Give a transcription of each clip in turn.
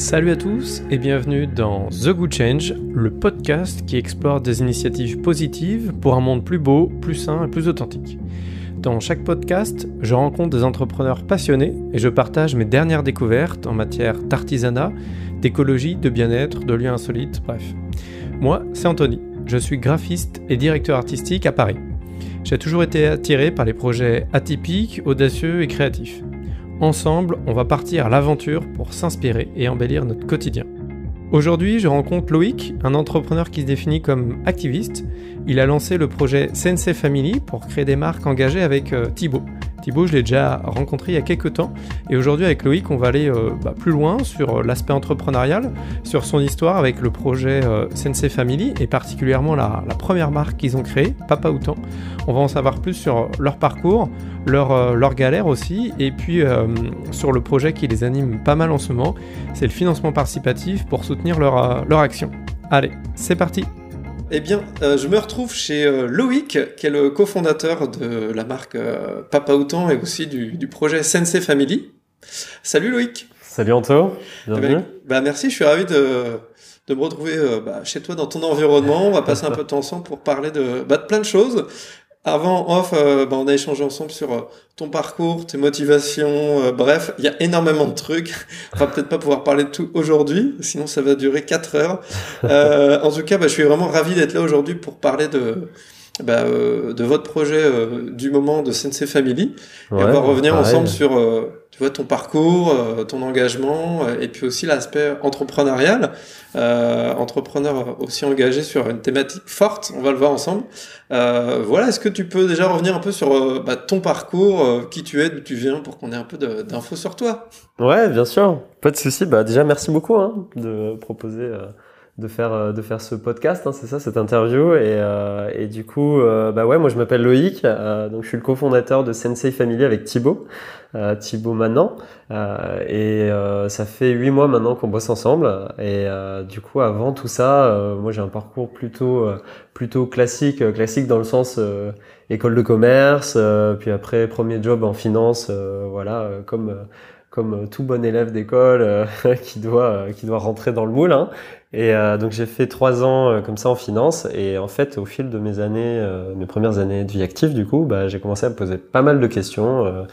Salut à tous et bienvenue dans The Good Change, le podcast qui explore des initiatives positives pour un monde plus beau, plus sain et plus authentique. Dans chaque podcast, je rencontre des entrepreneurs passionnés et je partage mes dernières découvertes en matière d'artisanat, d'écologie, de bien-être, de liens insolites, bref. Moi, c'est Anthony, je suis graphiste et directeur artistique à Paris. J'ai toujours été attiré par les projets atypiques, audacieux et créatifs. Ensemble, on va partir à l'aventure pour s'inspirer et embellir notre quotidien. Aujourd'hui, je rencontre Loïc, un entrepreneur qui se définit comme activiste. Il a lancé le projet Sensei Family pour créer des marques engagées avec euh, Thibaut. Thibaut, je l'ai déjà rencontré il y a quelques temps. Et aujourd'hui, avec Loïc, on va aller euh, bah, plus loin sur euh, l'aspect entrepreneurial, sur son histoire avec le projet Sensei Family et particulièrement la, première marque qu'ils ont créée, Papa Outan. On va en savoir plus sur leur parcours, leur, galère aussi, et puis sur le projet qui les anime pas mal en ce moment, c'est le financement participatif pour soutenir leur action. Allez, c'est parti eh bien, euh, je me retrouve chez euh, Loïc, qui est le cofondateur de la marque euh, Papa Outan et aussi du, du, projet Sensei Family. Salut Loïc. Salut Anto. Bienvenue. Eh ben, bah, merci, je suis ravi de, de me retrouver bah, chez toi dans ton environnement. On va passer un peu de temps ensemble pour parler de, bah, de plein de choses. Avant off, euh, bah, on a échangé ensemble sur euh, ton parcours, tes motivations, euh, bref, il y a énormément de trucs. On va peut-être pas pouvoir parler de tout aujourd'hui, sinon ça va durer 4 heures. en tout cas, bah, je suis vraiment ravi d'être là aujourd'hui pour parler de, bah, de votre projet du moment de Sensei Family. et on va revenir ensemble sur vois, ton parcours, euh, ton engagement, euh, et puis aussi l'aspect entrepreneurial, euh, entrepreneur aussi engagé sur une thématique forte, on va le voir ensemble. voilà, est-ce que tu peux déjà revenir un peu sur bah, ton parcours, qui tu es, d'où tu viens, pour qu'on ait un peu d'infos sur toi? Ouais, bien sûr, pas de souci. Bah, déjà, merci beaucoup hein, de proposer de faire de faire ce podcast hein, c'est ça cette interview et, et du coup bah ouais moi je m'appelle Loïc donc je suis le cofondateur de Sensei Family avec Thibaut euh, Thibaut. Euh, et euh, ça fait huit mois maintenant qu'on bosse ensemble. Et du coup, avant tout ça, moi j'ai un parcours plutôt plutôt classique, classique dans le sens école de commerce, puis après premier job en finance, voilà, comme comme tout bon élève d'école qui doit qui doit rentrer dans le moule. Hein. Et donc j'ai fait trois ans comme ça en finance et en fait au fil de mes années, mes premières années de vie active du coup, bah, j'ai commencé à me poser pas mal de questions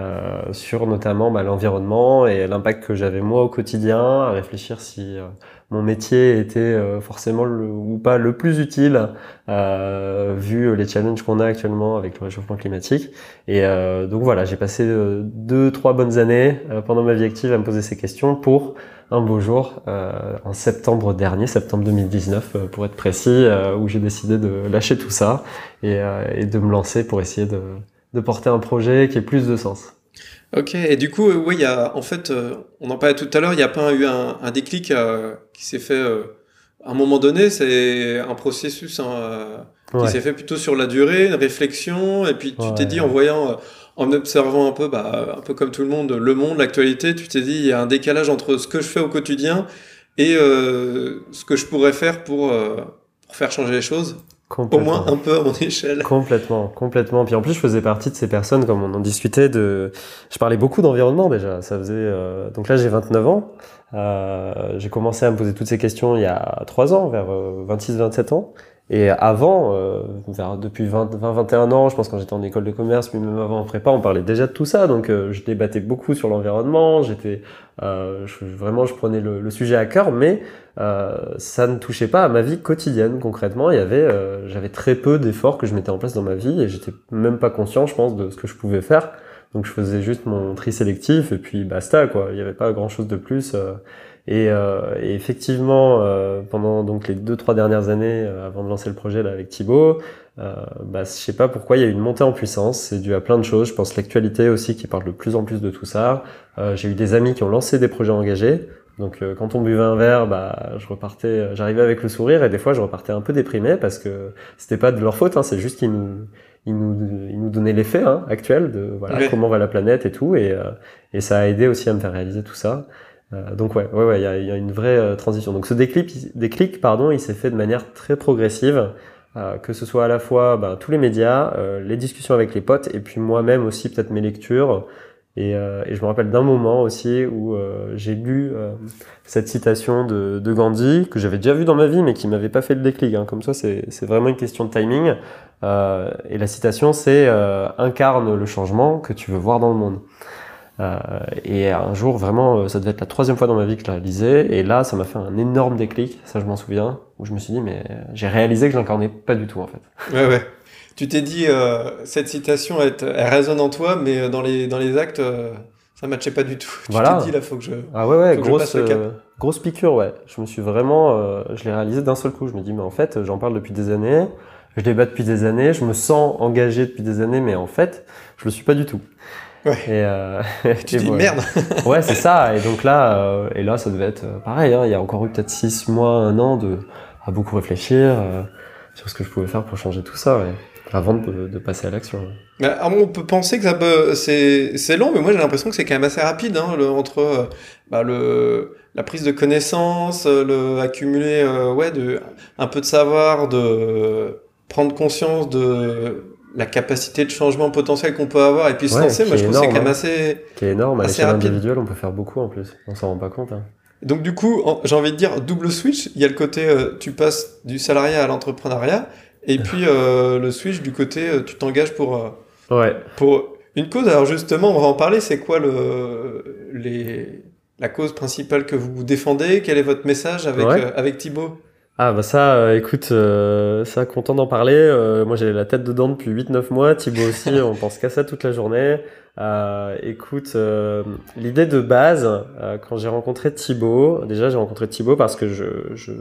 euh, sur notamment bah, l'environnement et l'impact que j'avais moi au quotidien, à réfléchir si euh, mon métier était euh, forcément le, ou pas le plus utile vu les challenges qu'on a actuellement avec le réchauffement climatique. Et donc voilà, j'ai passé deux, trois bonnes années pendant ma vie active à me poser ces questions pour un beau jour en septembre dernier, septembre 2019 pour être précis, où j'ai décidé de lâcher tout ça et, et de me lancer pour essayer de de porter un projet qui ait plus de sens. Ok, et du coup, euh, oui, il y a, en fait, euh, on en parlait tout à l'heure, il n'y a pas eu un, un déclic euh, qui s'est fait à un moment donné, c'est un processus hein, qui s'est fait plutôt sur la durée, une réflexion, et puis tu t'es dit en voyant, en observant un peu, bah, un peu comme tout le monde, le monde, l'actualité, tu t'es dit, il y a un décalage entre ce que je fais au quotidien et ce que je pourrais faire pour, pour faire changer les choses. Au moins un peu à mon échelle. Complètement, complètement. Puis en plus, je faisais partie de ces personnes, comme on en discutait, de... je parlais beaucoup d'environnement déjà. Ça faisait... Euh, donc là, j'ai 29 ans. Euh, j'ai commencé à me poser toutes ces questions il y a 3 ans, vers 26-27 euh, ans. Et avant, euh, depuis 20-21 ans, je pense quand j'étais en école de commerce, mais même avant en prépa, on parlait déjà de tout ça. Donc euh, je débattais beaucoup sur l'environnement. J'étais euh, vraiment, je prenais le, le, sujet à cœur, mais euh, ça ne touchait pas à ma vie quotidienne. Concrètement, il y avait, euh, j'avais très peu d'efforts que je mettais en place dans ma vie, et j'étais même pas conscient, je pense, de ce que je pouvais faire. Donc je faisais juste mon tri sélectif et puis basta quoi. Il n'y avait pas grand chose de plus. Et, euh, et effectivement, euh, pendant donc les deux trois dernières années, euh, avant de lancer le projet là avec Thibaut, euh, bah, je sais pas pourquoi il y a eu une montée en puissance. C'est dû à plein de choses. Je pense l'actualité aussi qui parle de plus en plus de tout ça. Euh, j'ai eu des amis qui ont lancé des projets engagés. Donc quand on buvait un verre, bah, je repartais, j'arrivais avec le sourire et des fois je repartais un peu déprimé parce que c'était pas de leur faute. Hein, c'est juste qu'ils nous ils nous, ils nous donnaient les faits hein, actuels de voilà comment va la planète et tout et, et ça a aidé aussi à me faire réaliser tout ça. Euh, donc ouais, ouais, ouais, il y a, y a, une vraie euh, transition. Donc ce déclic, pardon, il s'est fait de manière très progressive, euh, que ce soit à la fois ben, tous les médias, les discussions avec les potes, et puis moi-même aussi peut-être mes lectures, Et, et je me rappelle d'un moment aussi où j'ai lu cette citation de, de Gandhi que j'avais déjà vue dans ma vie, mais qui m'avait pas fait le déclic. Hein. Comme ça, c'est vraiment une question de timing. Et la citation, c'est incarne le changement que tu veux voir dans le monde. Euh, et un jour, vraiment, ça devait être la troisième fois dans ma vie que je la lisais. Et là, ça m'a fait un énorme déclic. Ça, je m'en souviens. Où je me suis dit, mais j'ai réalisé que je l'incarnais pas du tout, en fait. Ouais, ouais. Tu t'es dit, euh, cette citation, elle, elle, résonne en toi, mais dans les, dans les actes, euh, ça ne matchait pas du tout. Voilà. Tu t'es dit, là, faut que je. Ah ouais, ouais, grosse, euh, grosse piqûre, ouais. Je me suis vraiment, euh, je l'ai réalisé d'un seul coup. Je me dis, mais en fait, j'en parle depuis des années, je débat depuis des années, je me sens engagé depuis des années, mais en fait, je le suis pas du tout. Ouais. Et, euh, Tu dis, merde. Ouais, c'est ça. Et donc là, euh, et là, ça devait être euh, pareil. Hein, il y a encore eu peut-être six mois, un an de à beaucoup réfléchir euh, sur ce que je pouvais faire pour changer tout ça, ouais, avant de, de passer à l'action. Bah, on peut penser que ça peut, c'est, c'est long, mais moi j'ai l'impression que c'est quand même assez rapide, hein, le, entre euh, bah, le, la prise de connaissance, euh, le accumuler, euh, ouais, de, un peu de savoir, de prendre conscience de la capacité de changement potentiel qu'on peut avoir et puis se Ouais, lancer. Moi je trouve c'est quand même assez. Qui est énorme à Assez l'échelle rapide. individuelle, on peut faire beaucoup en plus. On s'en rend pas compte. Hein. Donc du coup, j'ai envie de dire double switch. Il y a le côté euh, tu passes du salariat à l'entrepreneuriat et puis euh, le switch du côté euh, tu t'engages pour Ouais. pour une cause. Alors justement, on va en parler. C'est quoi le les la cause principale que vous défendez? Quel est votre message avec Ouais. avec Thibaut? Ah bah ça, euh, écoute, euh, ça content d'en parler. Euh, moi j'ai la tête dedans depuis 8-9 mois, Thibaut aussi, on pense qu'à ça toute la journée. Euh, écoute, euh, l'idée de base, euh, quand j'ai rencontré Thibaut, déjà j'ai rencontré Thibaut parce que je, je,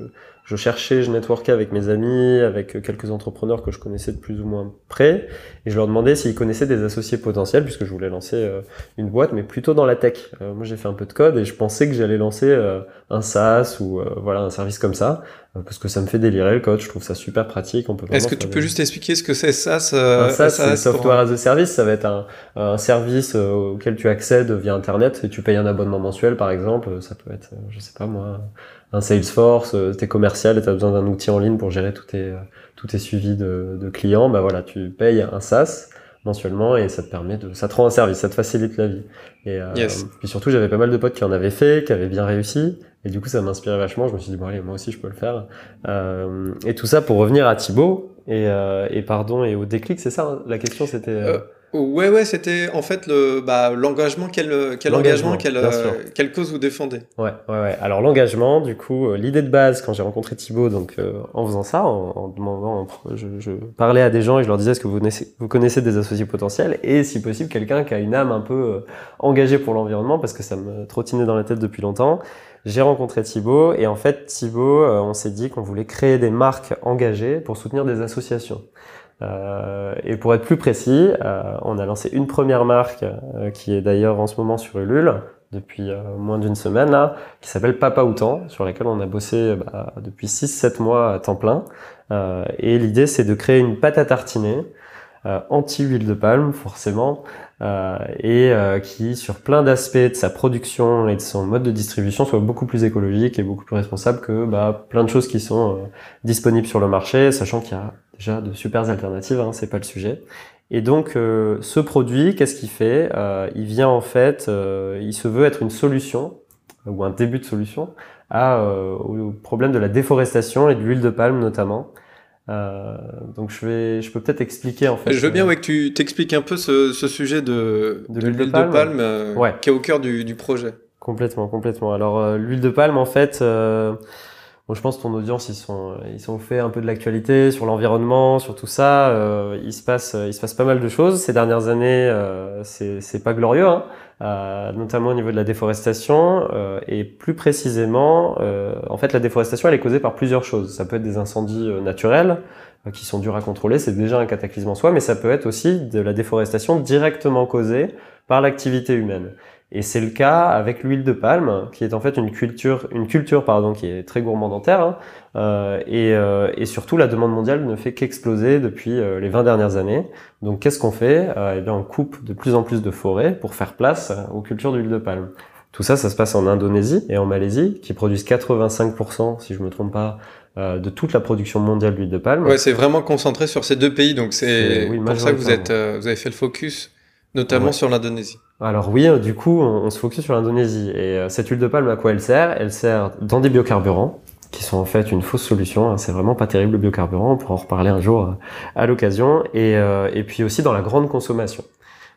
je cherchais, je networkais avec mes amis, avec quelques entrepreneurs que je connaissais de plus ou moins près, et je leur demandais s'ils connaissaient des associés potentiels, puisque je voulais lancer euh, une boîte, mais plutôt dans la tech. Euh, moi j'ai fait un peu de code et je pensais que j'allais lancer euh, un SaaS ou euh, voilà un service comme ça euh, parce que ça me fait délirer le code, je trouve ça super pratique. On peut Est-ce que tu peux des- juste expliquer ce que c'est ce, un SaaS, c'est Software as a Service, ça va être un, un service euh, auquel tu accèdes via Internet et tu payes un abonnement mensuel par exemple. Ça peut être, euh, je sais pas moi, un Salesforce, euh, t'es commercial et t'as besoin d'un outil en ligne pour gérer tous tes, euh, tous tes suivis de, de clients. Bah voilà, tu payes un SaaS mensuellement et ça te permet de, ça te rend un service, ça te facilite la vie. Et euh, Yes. puis surtout, j'avais pas mal de potes qui en avaient fait, qui avaient bien réussi. Et du coup, ça m'inspirait vachement. Je me suis dit, bon, allez, moi aussi, je peux le faire. Euh, et tout ça pour revenir à Thibaut. Et, euh, et pardon, et au déclic, c'est ça, hein, la question c'était. Ouais, ouais, c'était en fait le bah, l'engagement, quel, quel engagement, quelle, euh, quelle cause vous défendez Ouais, ouais, ouais. Alors l'engagement, du coup, euh, l'idée de base quand j'ai rencontré Thibaut, donc euh, en faisant ça, en, en demandant, en- je, je parlais à des gens et je leur disais est-ce que vous connaissez, vous connaissez des associés potentiels? Et si possible quelqu'un qui a une âme un peu euh, engagée pour l'environnement parce que ça me trottinait dans la tête depuis longtemps. J'ai rencontré Thibaut et en fait Thibaut, on s'est dit qu'on voulait créer des marques engagées pour soutenir des associations. Euh, et pour être plus précis, euh, on a lancé une première marque euh, qui est d'ailleurs en ce moment sur Ulule depuis euh, moins d'une semaine là, qui s'appelle Papa Outan, sur laquelle on a bossé bah, depuis 6-7 mois à temps plein. Euh, et l'idée c'est de créer une pâte à tartiner euh, anti-huile de palme forcément, et qui sur plein d'aspects de sa production et de son mode de distribution soit beaucoup plus écologique et beaucoup plus responsable que bah, plein de choses qui sont disponibles sur le marché, sachant qu'il y a déjà de super alternatives, hein, c'est pas le sujet. Et donc, euh, ce produit, qu'est-ce qu'il fait? Euh, Il vient en fait, euh, il se veut être une solution ou un début de solution à, euh, au problème de la déforestation et de l'huile de palme notamment. Euh, donc, je vais, je peux peut-être expliquer en fait. Je veux bien euh, ouais, que tu t'expliques un peu ce, ce sujet de, De de l'huile de palme euh, Ouais. qui est au cœur du, du projet. Complètement, complètement. Alors euh, l'huile de palme, en fait, euh, bon, je pense que ton audience, ils sont, ils sont fait un peu de l'actualité sur l'environnement, sur tout ça. Euh, il se passe, il se passe pas mal de choses ces dernières années. Euh, c'est, pas glorieux, hein, euh, notamment au niveau de la déforestation euh, et plus précisément, euh, en fait, la déforestation, elle est causée par plusieurs choses. Ça peut être des incendies euh, naturels qui sont durs à contrôler, c'est déjà un cataclysme en soi, mais ça peut être aussi de la déforestation directement causée par l'activité humaine. Et c'est le cas avec l'huile de palme, qui est en fait une culture, une culture pardon, qui est très gourmande en terre. hein. Euh, et, euh, et surtout, la demande mondiale ne fait qu'exploser depuis euh, les 20 dernières années. Donc, qu'est-ce qu'on fait? Euh, Eh bien, on coupe de plus en plus de forêts pour faire place euh, aux cultures d'huile de palme. Tout ça, ça se passe en Indonésie et en Malaisie, qui produisent 85%, si je me trompe pas, euh, de toute la production mondiale d'huile de palme. Ouais, c'est vraiment concentré sur ces deux pays, donc c'est oui, pour ça que vous, êtes, vous avez fait le focus Notamment Ouais. sur l'Indonésie. Alors oui, euh, du coup, on, on se focus sur l'Indonésie. Et euh, cette huile de palme, à quoi elle sert? Elle sert dans des biocarburants, qui sont en fait une fausse solution. hein. C'est vraiment pas terrible le biocarburant. On pourra en reparler un jour euh, à l'occasion. Et, euh, et puis aussi dans la grande consommation.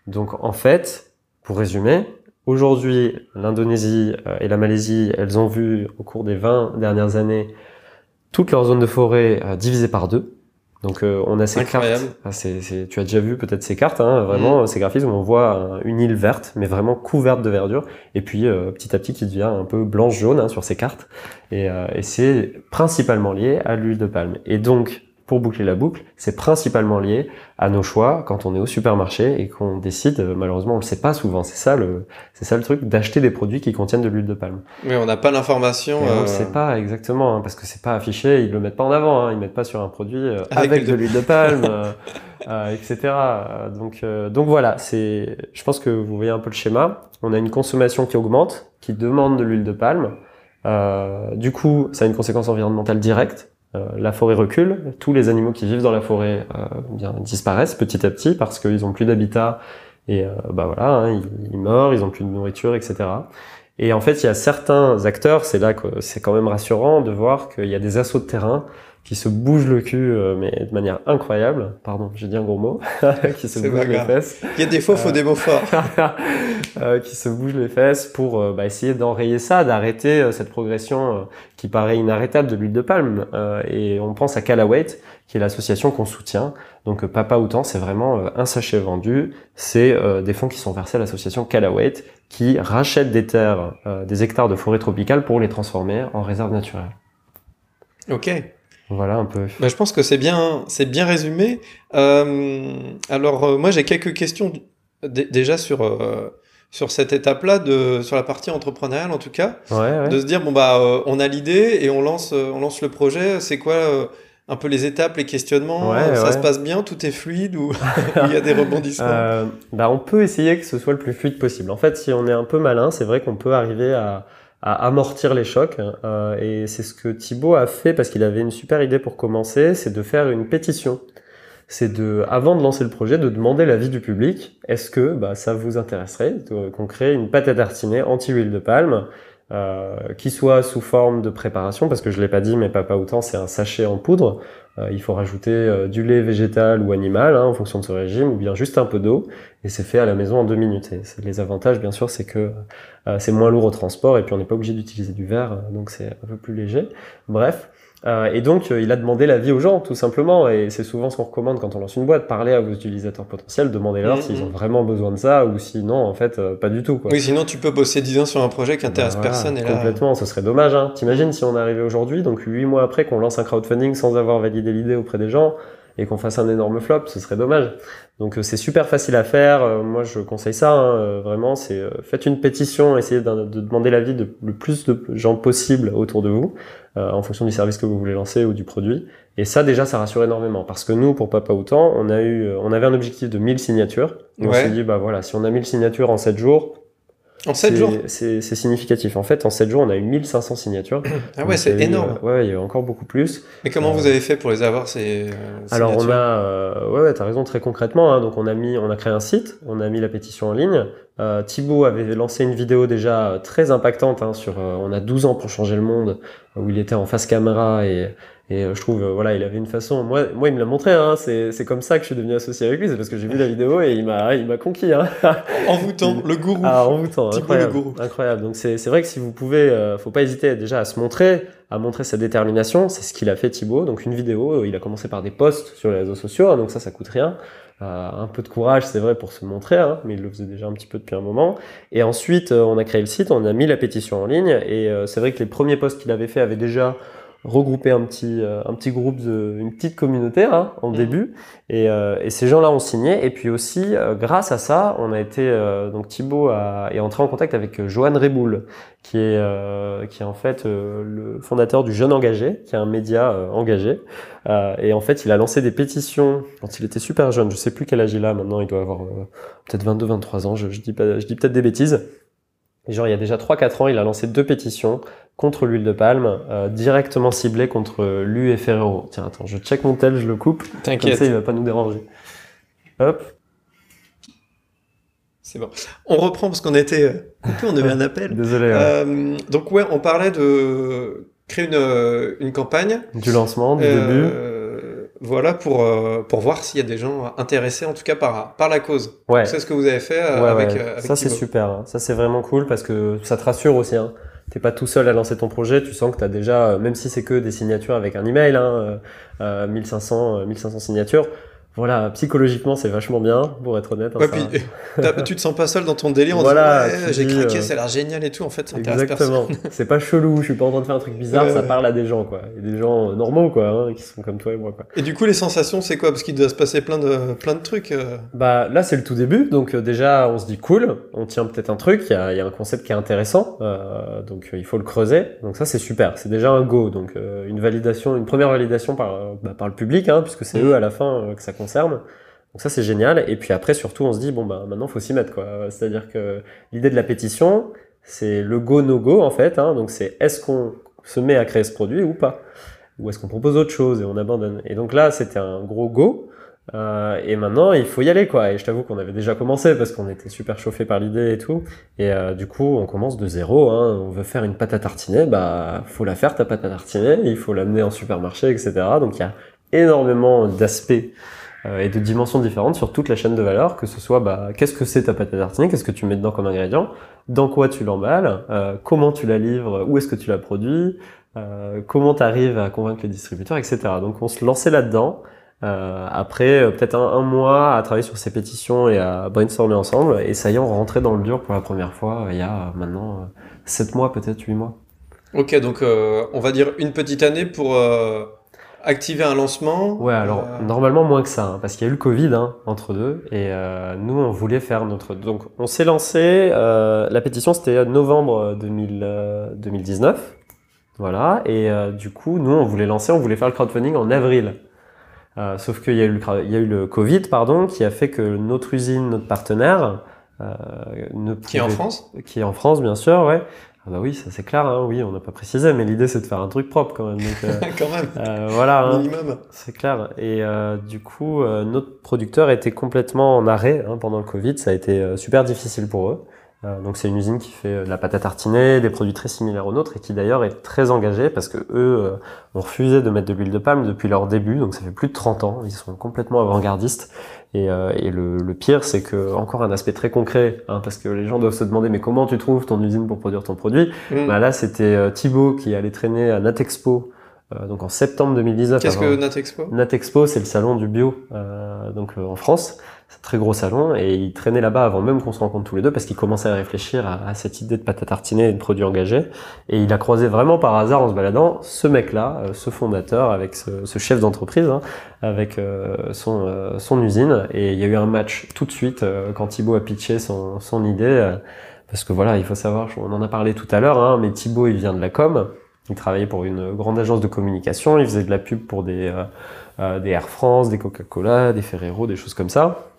Donc en fait, pour résumer, aujourd'hui, l'Indonésie et la Malaisie, elles ont vu au cours des 20 dernières années toutes leurs zones de forêt divisées par deux. Donc euh, on a ces Incroyable. cartes. Ah, c'est- c'est- tu as déjà vu peut-être ces cartes, hein, vraiment ces graphismes où on voit une île verte, mais vraiment couverte de verdure, et puis euh, petit à petit qui devient un peu blanche-jaune hein, sur ces cartes. Et, euh, et c'est principalement lié à l'huile de palme. Et donc pour boucler la boucle, c'est principalement lié à nos choix quand on est au supermarché et qu'on décide, euh, malheureusement on le sait pas souvent, c'est ça le, c'est ça le truc, d'acheter des produits qui contiennent de l'huile de palme. Oui, on n'a pas l'information. On euh, le sait pas exactement, hein, parce que c'est pas affiché, ils le mettent pas en avant, hein, ils mettent pas sur un produit euh, Avec de l'huile de palme, euh, euh, etc. Euh, Donc, euh, donc voilà, c'est, je pense que vous voyez un peu le schéma. On a une consommation qui augmente, qui demande de l'huile de palme. Euh, du coup, ça a une conséquence environnementale directe. Euh, la forêt recule, tous les animaux qui vivent dans la forêt euh, bien, disparaissent petit à petit parce qu'ils ont plus d'habitat et euh, bah voilà, hein, ils, ils meurent, ils ont plus de nourriture, etc. Et en fait, il y a certains acteurs, c'est là que c'est quand même rassurant de voir qu'il y a des assauts de terrain qui se bougent le cul, euh, mais de manière incroyable. Pardon, j'ai dit un gros mot. qui se pas les fesses. Il y a des faux, faut Euh, des mots forts. Euh, qui se bougent les fesses pour bah, essayer d'enrayer ça, d'arrêter cette progression qui paraît inarrêtable de l'huile de palme. Et on pense à Calawate, qui est l'association qu'on soutient. Donc Papa Outan, c'est vraiment un sachet vendu. C'est des fonds qui sont versés à l'association Calawate, qui rachète des terres, des hectares de forêt tropicale pour les transformer en réserve naturelle. Ok. Voilà un peu. Bah, je pense que c'est bien, c'est bien résumé. Euh, alors, euh, moi, j'ai quelques questions déjà sur, euh, sur cette étape-là, de, sur la partie entrepreneuriale en tout cas, Ouais, ouais. de se dire, bon, bah, on a l'idée et on lance, on lance le projet. C'est quoi un peu les étapes, les questionnements? Ouais, Ça ouais. se passe bien? Tout est fluide ou ou il y a des rebondissements? Euh, bah, on peut essayer que ce soit le plus fluide possible. En fait, si on est un peu malin, c'est vrai qu'on peut arriver à, à amortir les chocs. euh, et c'est ce que Thibaut a fait parce qu'il avait une super idée pour commencer, c'est de faire une pétition. C'est de, avant de lancer le projet, de demander l'avis du public. Est-ce que bah, ça vous intéresserait qu'on crée une pâte à tartiner anti-huile de palme euh, qui soit sous forme de préparation, parce que je l'ai pas dit, mais Papa Outan, c'est un sachet en poudre. Euh, il faut rajouter euh, du lait végétal ou animal hein, en fonction de ce régime, ou bien juste un peu d'eau, et c'est fait à la maison en deux minutes. Les avantages, bien sûr, c'est que c'est moins lourd au transport, et puis on n'est pas obligé d'utiliser du verre, donc c'est un peu plus léger. Bref. Euh, et donc, euh, il a demandé l'avis aux gens, tout simplement, et c'est souvent ce qu'on recommande quand on lance une boîte, parler à vos utilisateurs potentiels, demandez-leur Mhm. s'ils ont vraiment besoin de ça, ou sinon, en fait, euh, pas du tout. Quoi. Oui, sinon tu peux bosser 10 ans sur un projet qui intéresse Bah voilà, personne et là. Complètement, ce serait dommage. Hein. T'imagines si on arrivait aujourd'hui, donc huit mois après qu'on lance un crowdfunding sans avoir validé l'idée auprès des gens et qu'on fasse un énorme flop, ce serait dommage. Donc euh, c'est super facile à faire. Euh, moi, je conseille ça hein, euh, vraiment. C'est euh, faites une pétition, essayez d'un- de demander l'avis de le plus de gens possible autour de vous, euh, en fonction du service que vous voulez lancer ou du produit. Et ça, déjà, ça rassure énormément. Parce que nous, pour Papa Autant, on a eu, on avait un objectif de 1000 signatures. Et On Ouais. s'est dit, bah voilà, si on a 1000 signatures en 7 jours, En 7 c'est- jours C'est significatif. En fait, en 7 jours, on a eu 1500 signatures. Ah ouais, c'est eu, énorme. euh, ouais, il y a eu encore beaucoup plus. Mais comment Euh, vous avez fait pour les avoir ces euh, Alors, on signatures a, euh, ouais, ouais, t'as raison, très concrètement. Hein, donc, on a mis, on a créé un site, on a mis la pétition en ligne. Euh, Thibaut avait lancé une vidéo déjà euh, très impactante hein, sur, euh, on a 12 ans pour changer le monde, où il était en face caméra et, et euh, je trouve, euh, voilà, il avait une façon. Moi, moi, il me l'a montré. Hein, c'est, c'est comme ça que je suis devenu associé avec lui. C'est parce que j'ai vu la vidéo et il m'a, il m'a conquis. Hein. Envoûtant, le gourou. Ah, envoûtant, incroyable. le gourou. incroyable. Donc c'est c'est vrai que si vous pouvez, euh, faut pas hésiter déjà à se montrer, à montrer sa détermination. C'est ce qu'il a fait Thibaut. Donc une vidéo, euh, il a commencé par des posts sur les réseaux sociaux, hein, donc ça, ça coûte rien. Euh, un peu de courage, c'est vrai, pour se montrer, hein, mais il le faisait déjà un petit peu depuis un moment. Et ensuite, euh, on a créé le site, on a mis la pétition en ligne, et euh, c'est vrai que les premiers posts qu'il avait fait avaient déjà regroupé un petit, euh, un petit groupe, de, une petite communauté hein, en Mhm. début. Et, euh, et ces gens-là ont signé. Et puis aussi, euh, grâce à ça, on a été euh, donc Thibaut a, est entré en contact avec euh, Johan Reboul, qui est euh, qui est en fait euh, le fondateur du Jeune Engagé, qui est un média engagé. Euh, et en fait, il a lancé des pétitions quand il était super jeune. Je sais plus quel âge il a maintenant. Il doit avoir euh, peut-être 22, 23 ans. Je, je dis pas, je dis peut-être des bêtises. Genre, il y a déjà 3-4 ans, il a lancé deux pétitions contre l'huile de palme, euh, directement ciblées contre euh, Lu et Ferrero. Tiens, attends, je check mon tel, je le coupe. Comme T'inquiète. ça, il va pas nous déranger. Hop. C'est bon. On reprend parce qu'on était coupé, on avait un appel. Désolé. Euh, donc ouais, on parlait de créer une, une campagne. Du lancement, du début. Voilà pour pour voir s'il y a des gens intéressés en tout cas par par la cause. Ouais. C'est ce que vous avez fait Ouais, avec, ouais. avec Ça c'est super. hein. Ça c'est vraiment cool parce que ça te rassure aussi. Hein. T'es pas tout seul à lancer ton projet. Tu sens que t'as déjà, euh, même si c'est que des signatures avec un email, hein, euh, euh, 1500 euh, 1500 signatures. Voilà, psychologiquement c'est vachement bien pour être honnête. hein, Ouais, ça- puis tu te sens pas seul dans ton délire en Voilà, disant ouais, j'ai craqué, euh, ça a l'air génial et tout. En fait, ça Exactement. C'est pas chelou, je suis pas en train de faire un truc bizarre, Ouais, ça parle à des gens, quoi. Et des gens euh, normaux, quoi, hein, qui sont comme toi et moi, quoi. Et du coup, les sensations, c'est quoi? Parce qu'il doit se passer plein de plein de trucs. euh. Bah, là, c'est le tout début, donc euh, déjà, on se dit cool, on tient peut-être un truc, il y a, y a un concept qui est intéressant, euh, donc il faut le creuser. Donc ça, c'est super, c'est déjà un go. Donc une validation, une première validation par, bah, par le public, hein, puisque c'est Mhm. eux à la fin que ça Donc ça, c'est génial. Et puis après, surtout, on se dit, bon, bah, maintenant, faut s'y mettre, quoi. C'est-à-dire que l'idée de la pétition, c'est le go, no go, en fait. Hein, donc c'est est-ce qu'on se met à créer ce produit ou pas? Ou est-ce qu'on propose autre chose et on abandonne? Et donc là, c'était un gros go. Euh, et maintenant, il faut y aller, quoi. Et je t'avoue qu'on avait déjà commencé parce qu'on était super chauffé par l'idée et tout. Et euh, du coup, on commence de zéro. Hein. On veut faire une pâte à tartiner, bah, faut la faire ta pâte à tartiner. Il faut l'amener en supermarché, etc. Donc il y a énormément d'aspects et de dimensions différentes sur toute la chaîne de valeur, que ce soit bah, qu'est-ce que c'est ta pâte à tartiner, qu'est-ce que tu mets dedans comme ingrédient, dans quoi tu l'emballes, euh, comment tu la livres, où est-ce que tu la produis, euh, comment tu arrives à convaincre les distributeurs, etc. Donc on se lançait là-dedans. Euh, après euh, peut-être un, un mois à travailler sur ces pétitions et à brainstormer ensemble, et ça y est, on rentrait dans le dur pour la première fois euh, il y a euh, maintenant euh, 7 mois, peut-être 8 mois. Ok, donc euh, on va dire une petite année pour euh, activer un lancement. Ouais, alors Euh, normalement moins que ça, hein, parce qu'il y a eu le Covid hein, entre deux, et euh, nous on voulait faire notre. Donc on s'est lancé. euh, la pétition c'était novembre 2000, euh, 2019, voilà, et euh, du coup nous on voulait lancer, on voulait faire le crowdfunding en avril. Euh, sauf qu'il y a eu le il y a eu le Covid, pardon, qui a fait que notre usine, notre partenaire, euh, ne qui est en pouvait- France qui est en France bien sûr, ouais. Ah bah oui, ça c'est clair, hein, oui, on n'a pas précisé, mais l'idée c'est de faire un truc propre quand même. Donc, euh, Quand même, euh, voilà. hein. minimum. C'est clair. Et euh, du coup, euh, notre producteur était complètement en arrêt hein, pendant le Covid. Ça a été super difficile pour eux. Euh, donc c'est une usine qui fait de la pâte à tartiner, des produits très similaires aux nôtres et qui d'ailleurs est très engagée parce que eux euh, ont refusé de mettre de l'huile de palme depuis leur début. Donc ça fait plus de 30 ans. Ils sont complètement avant-gardistes. Et, euh, et le, le pire, c'est que encore un aspect très concret, hein, parce que les gens doivent se demander mais comment tu trouves ton usine pour produire ton produit Mm. Bah là, c'était euh, Thibaut qui allait traîner à Natexpo. euh, donc en septembre 2019. Qu'est-ce que Natexpo? Natexpo, c'est le salon du bio, euh, donc euh, en France. Très gros salon et il traînait là-bas avant même qu'on se rencontre tous les deux parce qu'il commençait à réfléchir à, cette idée de pâte à tartiner et de produits engagés. Et il a croisé vraiment par hasard en se baladant ce mec-là, euh, ce fondateur avec ce, ce chef d'entreprise, hein, avec euh, son, euh, son usine. Et il y a eu un match tout de suite euh, quand Thibaut a pitché son, son idée. euh, parce que voilà, il faut savoir, on en a parlé tout à l'heure, hein, mais Thibaut, il vient de la com. Il travaillait pour une grande agence de communication. Il faisait de la pub pour des, des Air France, des Coca-Cola, des Ferrero, des choses comme ça,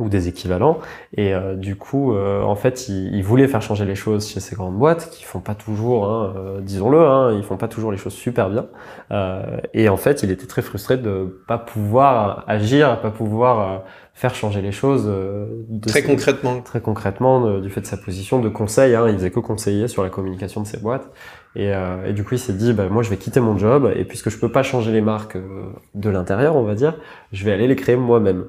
ou des équivalents. Et euh, du coup, euh, en fait, il, il voulait faire changer les choses chez ces grandes boîtes qui font pas toujours, hein, euh, disons-le, hein, ils font pas toujours les choses super bien. Euh, et en fait, il était très frustré de pas pouvoir agir, pas pouvoir euh, faire changer les choses. euh, de Très ses- concrètement. très concrètement de- du fait de sa position de conseil. Hein, il faisait que conseiller sur la communication de ses boîtes. Et, euh, et du coup, il s'est dit, bah, moi, je vais quitter mon job et puisque je peux pas changer les marques de l'intérieur, on va dire, je vais aller les créer moi-même.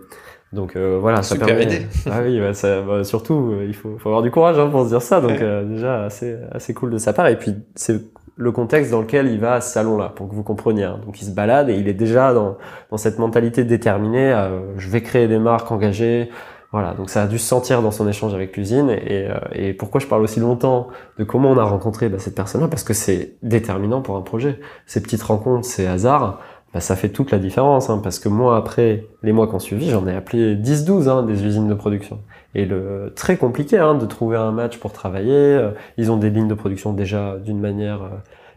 Donc euh, voilà, ça Super permet. idée. Ah oui, bah, ça, bah, surtout, euh, il faut, faut avoir du courage hein, pour se dire ça. Donc Ouais. euh, déjà, assez, assez cool de sa part. Et puis c'est le contexte dans lequel il va à ce salon-là, pour que vous compreniez. hein. Donc il se balade et il est déjà dans, dans cette mentalité déterminée. euh, je vais créer des marques engagées. Voilà, donc ça a dû se sentir dans son échange avec l'usine. Et, euh, et pourquoi je parle aussi longtemps de comment on a rencontré bah, cette personne-là? Parce que c'est déterminant pour un projet. Ces petites rencontres, ces hasards, bah, ça fait toute la différence. Hein, parce que moi, après les mois qu'on suivi, j'en ai appelé 10-12 hein, des usines de production. Et le très compliqué hein, de trouver un match pour travailler. Euh, Ils ont des lignes de production déjà d'une manière euh,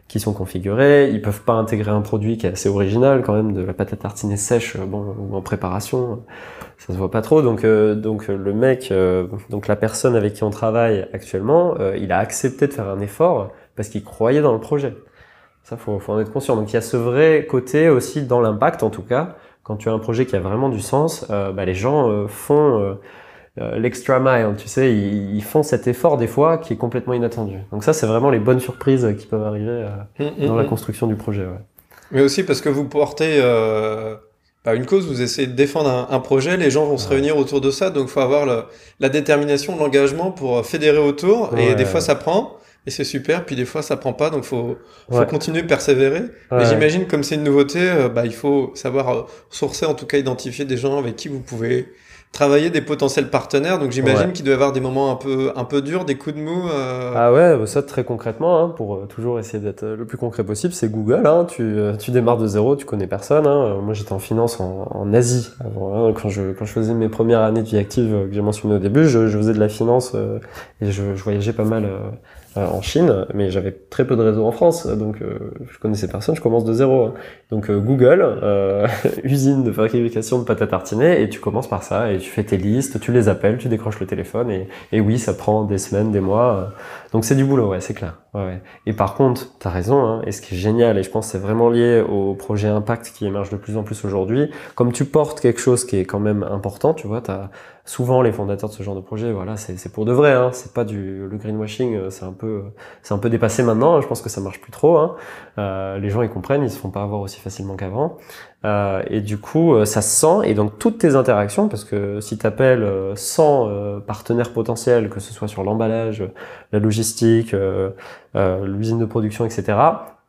qui sont configurées. Ils peuvent pas intégrer un produit qui est assez original quand même, de la pâte à tartiner sèche, euh, bon, ou en préparation. Ça se voit pas trop. Donc, euh, donc le mec, euh, donc la personne avec qui on travaille actuellement, il a accepté de faire un effort parce qu'il croyait dans le projet. Ça, faut, faut en être conscient. Donc il y a ce vrai côté aussi dans l'impact, en tout cas, quand tu as un projet qui a vraiment du sens, euh, bah, les gens euh, font euh, l'extra mile, tu sais, ils, ils, font cet effort des fois qui est complètement inattendu. Donc ça, c'est vraiment les bonnes surprises qui peuvent arriver euh, mm, mm, dans la mm. construction du projet. Ouais. Mais aussi parce que vous portez euh, bah, une cause, vous essayez de défendre un, un projet, les gens vont se réunir autour de ça, donc il faut avoir le, la détermination, l'engagement pour fédérer autour, et des fois ça prend et c'est super. Puis des fois, ça prend pas, donc faut, faut continuer de persévérer. Mais j'imagine, comme c'est une nouveauté, euh, bah, il faut savoir euh, sourcer, en tout cas identifier des gens avec qui vous pouvez travailler des potentiels partenaires. Donc j'imagine qu'il doit y avoir des moments un peu, un peu durs, des coups de mou. Euh... Ah ouais, bah, ça très concrètement, hein, pour euh, toujours essayer d'être le plus concret possible, c'est Google. Hein, tu, tu démarres de zéro, tu connais personne. Hein. Moi j'étais en finance en, en Asie avant. Hein, quand, je, quand je faisais mes premières années de vie active que j'ai mentionné au début, je, je faisais de la finance et je, je voyageais pas mal euh, en Chine, mais j'avais très peu de réseaux en France, donc euh, je connaissais personne, je commence de zéro. Hein. Donc euh, Google, usine de fabrication de pâte à tartiner, et tu commences par ça, et tu fais tes listes, tu les appelles, tu décroches le téléphone, et, et oui, ça prend des semaines, des mois. Donc c'est du boulot, ouais, c'est clair. Et par contre, tu raison, hein, et ce qui est génial, et je pense c'est vraiment lié au projet Impact qui émerge de plus en plus aujourd'hui, comme tu portes quelque chose qui est quand même important, tu vois, as souvent les fondateurs de ce genre de projet, voilà, c'est pour de vrai. Hein. C'est pas du le greenwashing, euh, c'est un peu c'est un peu dépassé maintenant. Hein. Je pense que ça marche plus trop. Hein. Euh, les gens ils comprennent, ils se font pas avoir aussi facilement qu'avant. Euh, et du coup, euh, ça se sent. Et donc toutes tes interactions, parce que si tu appelles 100 partenaires potentiels, que ce soit sur l'emballage, la logistique, l'usine de production, etc.,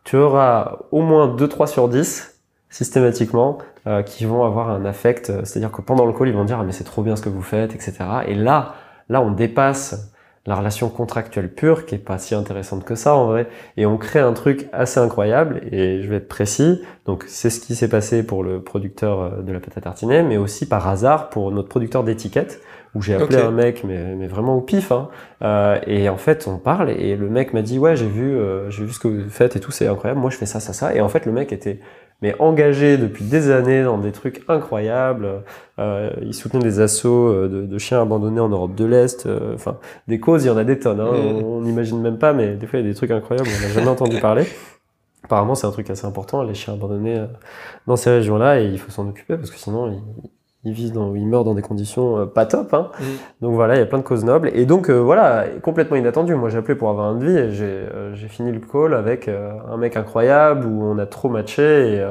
tu auras au moins 2-3 sur 10 systématiquement euh, qui vont avoir un affect, euh, c'est-à-dire que pendant le call, ils vont dire ah, mais c'est trop bien ce que vous faites, etc. Et là, là, on dépasse la relation contractuelle pure, qui est pas si intéressante que ça en vrai, et on crée un truc assez incroyable. Et je vais être précis. Donc c'est ce qui s'est passé pour le producteur euh, de la pâte à tartiner, mais aussi par hasard pour notre producteur d'étiquettes où j'ai appelé un mec, mais, mais, vraiment au pif. Hein. Euh, et en fait, on parle et le mec m'a dit ouais, j'ai vu, euh, j'ai vu ce que vous faites et tout, c'est incroyable. Moi, je fais ça, ça, ça. Et en fait, le mec était mais engagé depuis des années dans des trucs incroyables. Euh, il soutenait des assauts euh, de, de, chiens abandonnés en Europe de l'Est. Euh, enfin, des causes, il y en a des tonnes. Hein. Mm. On n'imagine même pas, mais des fois, il y a des trucs incroyables. On n'a jamais entendu parler. Apparemment, c'est un truc assez important, les chiens abandonnés euh, dans ces régions-là, et il faut s'en occuper parce que sinon, ils, il vit dans, il meurt dans des conditions euh, pas top. Hein. Mm. Donc voilà, il y a plein de causes nobles. Et donc euh, voilà, complètement inattendu. Moi j'ai appelé pour avoir un devis et j'ai euh, fini le call avec un mec incroyable où on a trop matché et,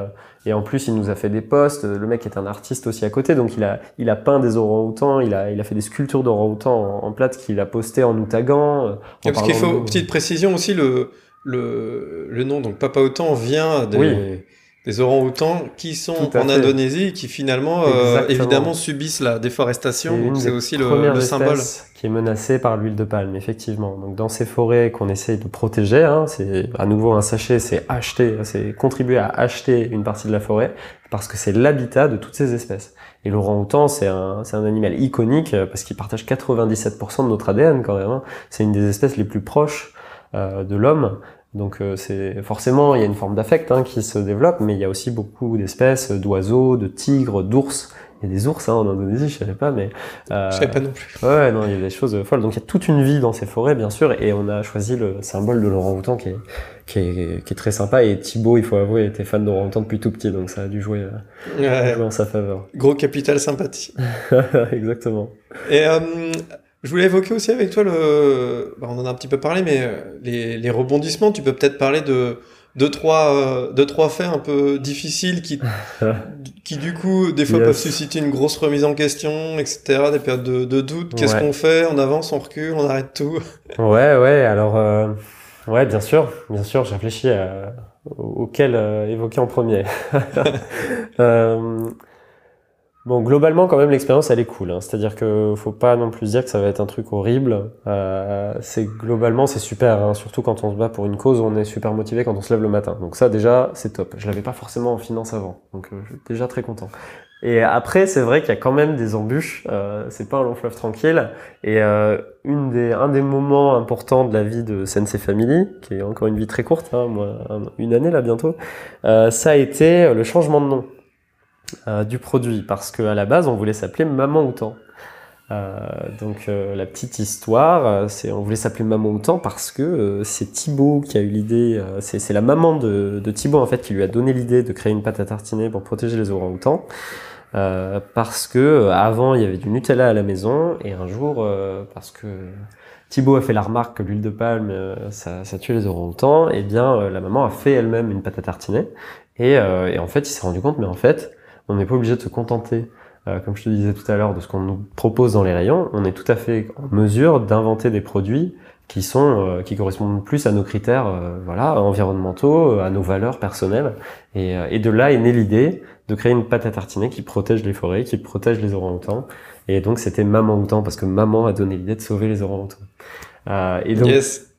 et en plus il nous a fait des posts. Le mec est un artiste aussi à côté, donc il a, il a peint des orang-outans, il a, il a fait des sculptures d'orang-outans en, en, plate qu'il a posté en nous taguant. parce qu'il faut, petite précision aussi, le, le, le nom, donc Papa Autant vient des... Oui des orang-outans qui sont en Indonésie et qui finalement euh, évidemment subissent la déforestation. C'est aussi le, le symbole qui est menacé par l'huile de palme, effectivement. Donc dans ces forêts qu'on essaie de protéger, hein, c'est à nouveau un sachet, c'est acheter, c'est contribuer à acheter une partie de la forêt parce que c'est l'habitat de toutes ces espèces. Et l'orang-outan, c'est un, un animal iconique parce qu'il partage 97% de notre ADN quand même. Hein. C'est une des espèces les plus proches euh, de l'homme. Donc euh, c'est forcément il y a une forme d'affect hein, qui se développe, mais il y a aussi beaucoup d'espèces d'oiseaux, de tigres, d'ours. Il y a des ours hein, en Indonésie, je savais pas, mais euh, je savais pas non plus. Ouais, non, il y a des choses folles. Donc il y a toute une vie dans ces forêts, bien sûr, et on a choisi le symbole de l'orang-outan qui est, qui est, qui est très sympa. Et Thibaut, il faut avouer, était fan d'orang-outan depuis tout petit, donc ça a dû jouer, euh, jouer en sa faveur. Gros capital sympathie. Exactement. Et euh, je voulais évoquer aussi avec toi le, bah, on en a un petit peu parlé, mais euh, les, les rebondissements. Tu peux peut-être parler de deux trois euh, deux trois faits un peu difficiles qui qui du coup des fois peuvent susciter une grosse remise en question, etc. Des périodes de, de doute. Qu'est-ce qu'on fait? On avance, on recule, on arrête tout. Ouais, ouais. Alors euh, ouais, bien sûr, bien sûr. J'ai réfléchi à, auquel évoquer en premier. Bon, globalement, quand même, l'expérience, elle est cool. Hein. C'est-à-dire que faut pas non plus dire que ça va être un truc horrible. Euh, c'est globalement, c'est super. Hein. Surtout quand on se bat pour une cause, on est super motivé quand on se lève le matin. Donc ça, déjà, c'est top. Je l'avais pas forcément en finance avant, donc euh, je suis déjà très content. Et après, c'est vrai qu'il y a quand même des embûches. Euh, c'est pas un long fleuve tranquille. Et euh, une des, un des moments importants de la vie de Sensei Family, qui est encore une vie très courte, hein, moi, une année là bientôt, euh, ça a été le changement de nom. Euh, du produit parce qu'à la base on voulait s'appeler Maman Outan. Euh, donc euh, la petite histoire, c'est on voulait s'appeler Maman Outan parce que c'est Thibaut qui a eu l'idée, c'est la maman de, de Thibaut en fait qui lui a donné l'idée de créer une pâte à tartiner pour protéger les orang-outans. parce que avant il y avait du Nutella à la maison et un jour parce que Thibaut a fait la remarque que l'huile de palme ça, ça tue les orang-outans, et eh bien la maman a fait elle-même une pâte à tartiner et, et en fait il s'est rendu compte mais en fait on n'est pas obligé de se contenter euh, comme je te disais tout à l'heure, de ce qu'on nous propose dans les rayons, on est tout à fait en mesure d'inventer des produits qui sont euh, qui correspondent plus à nos critères euh, voilà environnementaux à nos valeurs personnelles. Et, et de là est née l'idée de créer une pâte à tartiner qui protège les forêts qui protège les orang-outans. Et donc c'était maman outan parce que maman a donné l'idée de sauver les orang-outans. Donc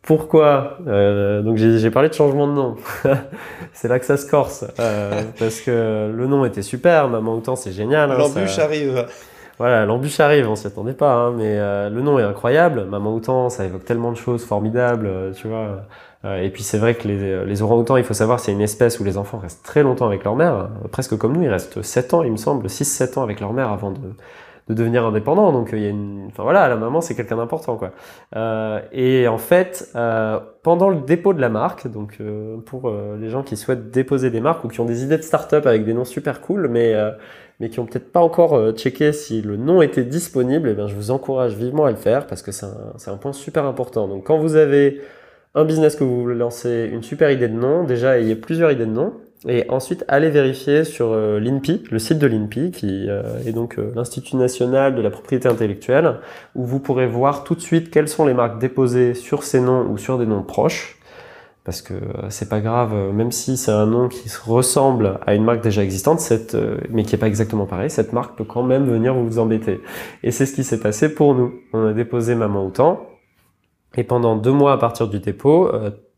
pourquoi euh, Donc j'ai parlé de changement de nom. c'est là que ça se corse. Euh, parce que le nom était super, Maman Outan c'est génial. Hein, l'embûche arrive. Voilà, l'embûche arrive, on s'y attendait pas. Hein, mais euh, le nom est incroyable. Maman Outan, ça évoque tellement de choses formidables, tu vois. Et puis c'est vrai que les, les orang-outans, il faut savoir, c'est une espèce où les enfants restent très longtemps avec leur mère. presque comme nous, ils restent 7 ans, il me semble, 6-7 ans avec leur mère avant de de devenir indépendant. Donc il y a une, enfin voilà, la maman c'est quelqu'un d'important quoi. Euh, et en fait, euh, pendant le dépôt de la marque, donc euh, pour euh, les gens qui souhaitent déposer des marques ou qui ont des idées de start-up avec des noms super cool, mais euh, mais qui ont peut-être pas encore euh, checké si le nom était disponible, et eh bien je vous encourage vivement à le faire parce que c'est un, un point super important. Donc quand vous avez un business que vous voulez lancer, une super idée de nom, déjà ayez plusieurs idées de nom. Et ensuite, allez vérifier sur euh, l'INPI, le site de l'INPI, qui euh, est donc euh, l'Institut national de la propriété intellectuelle, où vous pourrez voir tout de suite quelles sont les marques déposées sur ces noms ou sur des noms proches. Parce que c'est pas grave, même si c'est un nom qui ressemble à une marque déjà existante, cette, mais qui est pas exactement pareil, cette marque peut quand même venir vous embêter. Et c'est ce qui s'est passé pour nous. On a déposé Maman Autant, et pendant deux mois à partir du dépôt,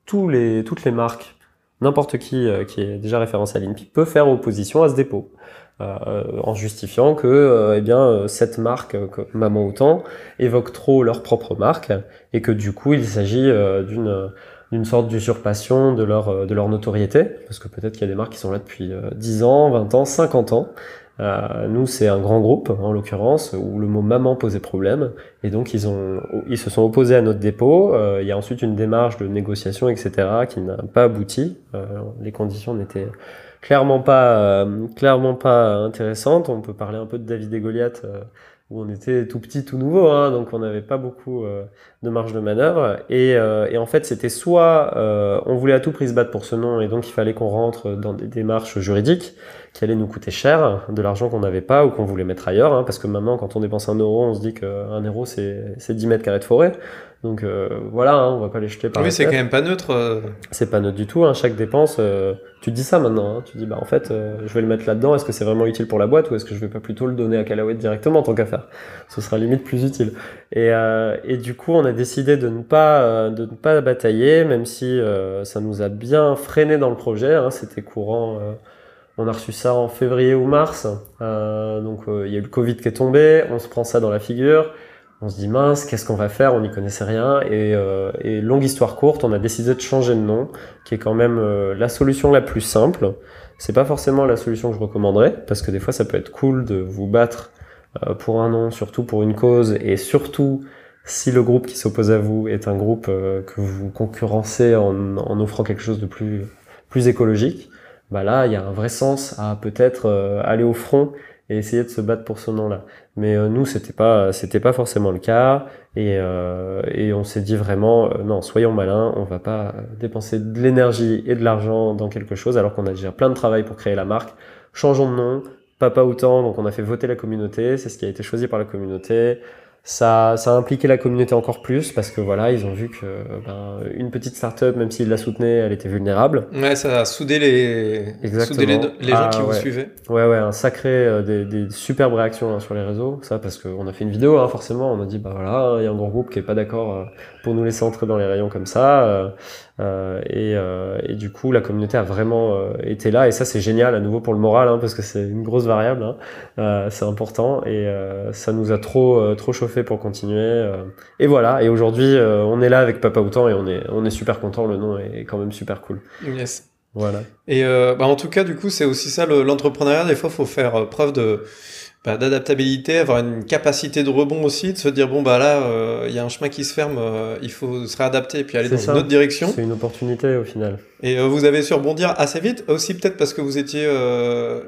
toutes les marques n'importe qui euh, qui est déjà référencé à l'INPI peut faire opposition à ce dépôt. Euh, en justifiant que euh, eh bien cette marque Maman Autant évoque trop leur propre marque et que du coup il s'agit d'une d'une sorte d'usurpation de leur de leur notoriété parce que peut-être qu'il y a des marques qui sont là depuis 10 ans, 20 ans, 50 ans euh, nous, c'est un grand groupe, en l'occurrence, où le mot maman posait problème, et donc ils, ont, ils se sont opposés à notre dépôt. Euh, il y a ensuite une démarche de négociation, etc., qui n'a pas abouti. Euh, les conditions n'étaient clairement pas, euh, clairement pas intéressantes. On peut parler un peu de David et Goliath, euh, où on était tout petit, tout nouveau, hein, donc on n'avait pas beaucoup de marge de manœuvre. Et, et en fait, c'était soit on voulait à tout prix se battre pour ce nom, et donc il fallait qu'on rentre dans des démarches juridiques qui allait nous coûter cher, de l'argent qu'on n'avait pas ou qu'on voulait mettre ailleurs, hein, parce que maintenant, quand on dépense un euro, on se dit qu'un euro, c'est 10 mètres carrés de forêt. Donc euh, voilà, hein, on va pas les jeter par Oui, c'est quand même pas neutre. Euh. C'est pas neutre du tout. Hein, chaque dépense, euh, tu te dis ça maintenant. Hein, tu dis, bah en fait, je vais le mettre là-dedans. Est-ce que c'est vraiment utile pour la boîte ou est-ce que je vais pas plutôt le donner à Callaway directement tant qu'à faire? Ce sera limite plus utile. Et, et du coup, on a décidé de ne pas de ne pas batailler, même si ça nous a bien freiné dans le projet. C'était courant on a reçu ça en février ou mars. Euh, donc euh, il y a eu le Covid qui est tombé, on se prend ça dans la figure. On se dit mince, qu'est-ce qu'on va faire? On n'y connaissait rien. Et, euh, longue histoire courte, on a décidé de changer de nom, qui est quand même la solution la plus simple. C'est pas forcément la solution que je recommanderais, parce que des fois ça peut être cool de vous battre pour un nom, surtout pour une cause, et surtout si le groupe qui s'oppose à vous est un groupe que vous concurrencez en, en offrant quelque chose de plus, plus écologique bah là, il y a un vrai sens à peut-être euh, aller au front et essayer de se battre pour ce nom-là. Mais euh, nous, c'était pas, c'était pas forcément le cas, et, euh, et on s'est dit vraiment, non, soyons malins, on va pas dépenser de l'énergie et de l'argent dans quelque chose alors qu'on a déjà plein de travail pour créer la marque. Changeons de nom, Papa Autant, donc on a fait voter la communauté, c'est ce qui a été choisi par la communauté ça, ça a impliqué la communauté encore plus parce que voilà, ils ont vu que ben, une petite startup, même s'ils la soutenaient, elle était vulnérable. Ouais, ça a soudé les, soudé les, les, gens ah, qui vous suivaient. Ouais, ouais, un sacré, euh, des, des, superbes réactions hein, sur les réseaux. Ça, parce qu'on a fait une vidéo, hein, forcément, on a dit, bah voilà, il y a un gros groupe qui est pas d'accord euh, pour nous laisser entrer dans les rayons comme ça. Euh, euh, et, euh, et, du coup, la communauté a vraiment euh, été là, et ça c'est génial à nouveau pour le moral, hein, parce que c'est une grosse variable, hein. c'est important, et ça nous a trop trop chauffé pour continuer. et voilà, et aujourd'hui on est là avec Papa Outan et on est on est super content, le nom est quand même super cool. Yes. Voilà. Et bah, en tout cas, du coup, c'est aussi ça l'entrepreneuriat. Des fois, faut faire preuve de bah, d'adaptabilité, avoir une capacité de rebond aussi, de se dire bon bah là euh, il y a un chemin qui se ferme, euh, il faut se réadapter et puis aller dans une autre direction. C'est une opportunité au final. Et euh, vous avez su rebondir assez vite, aussi peut-être parce que vous étiez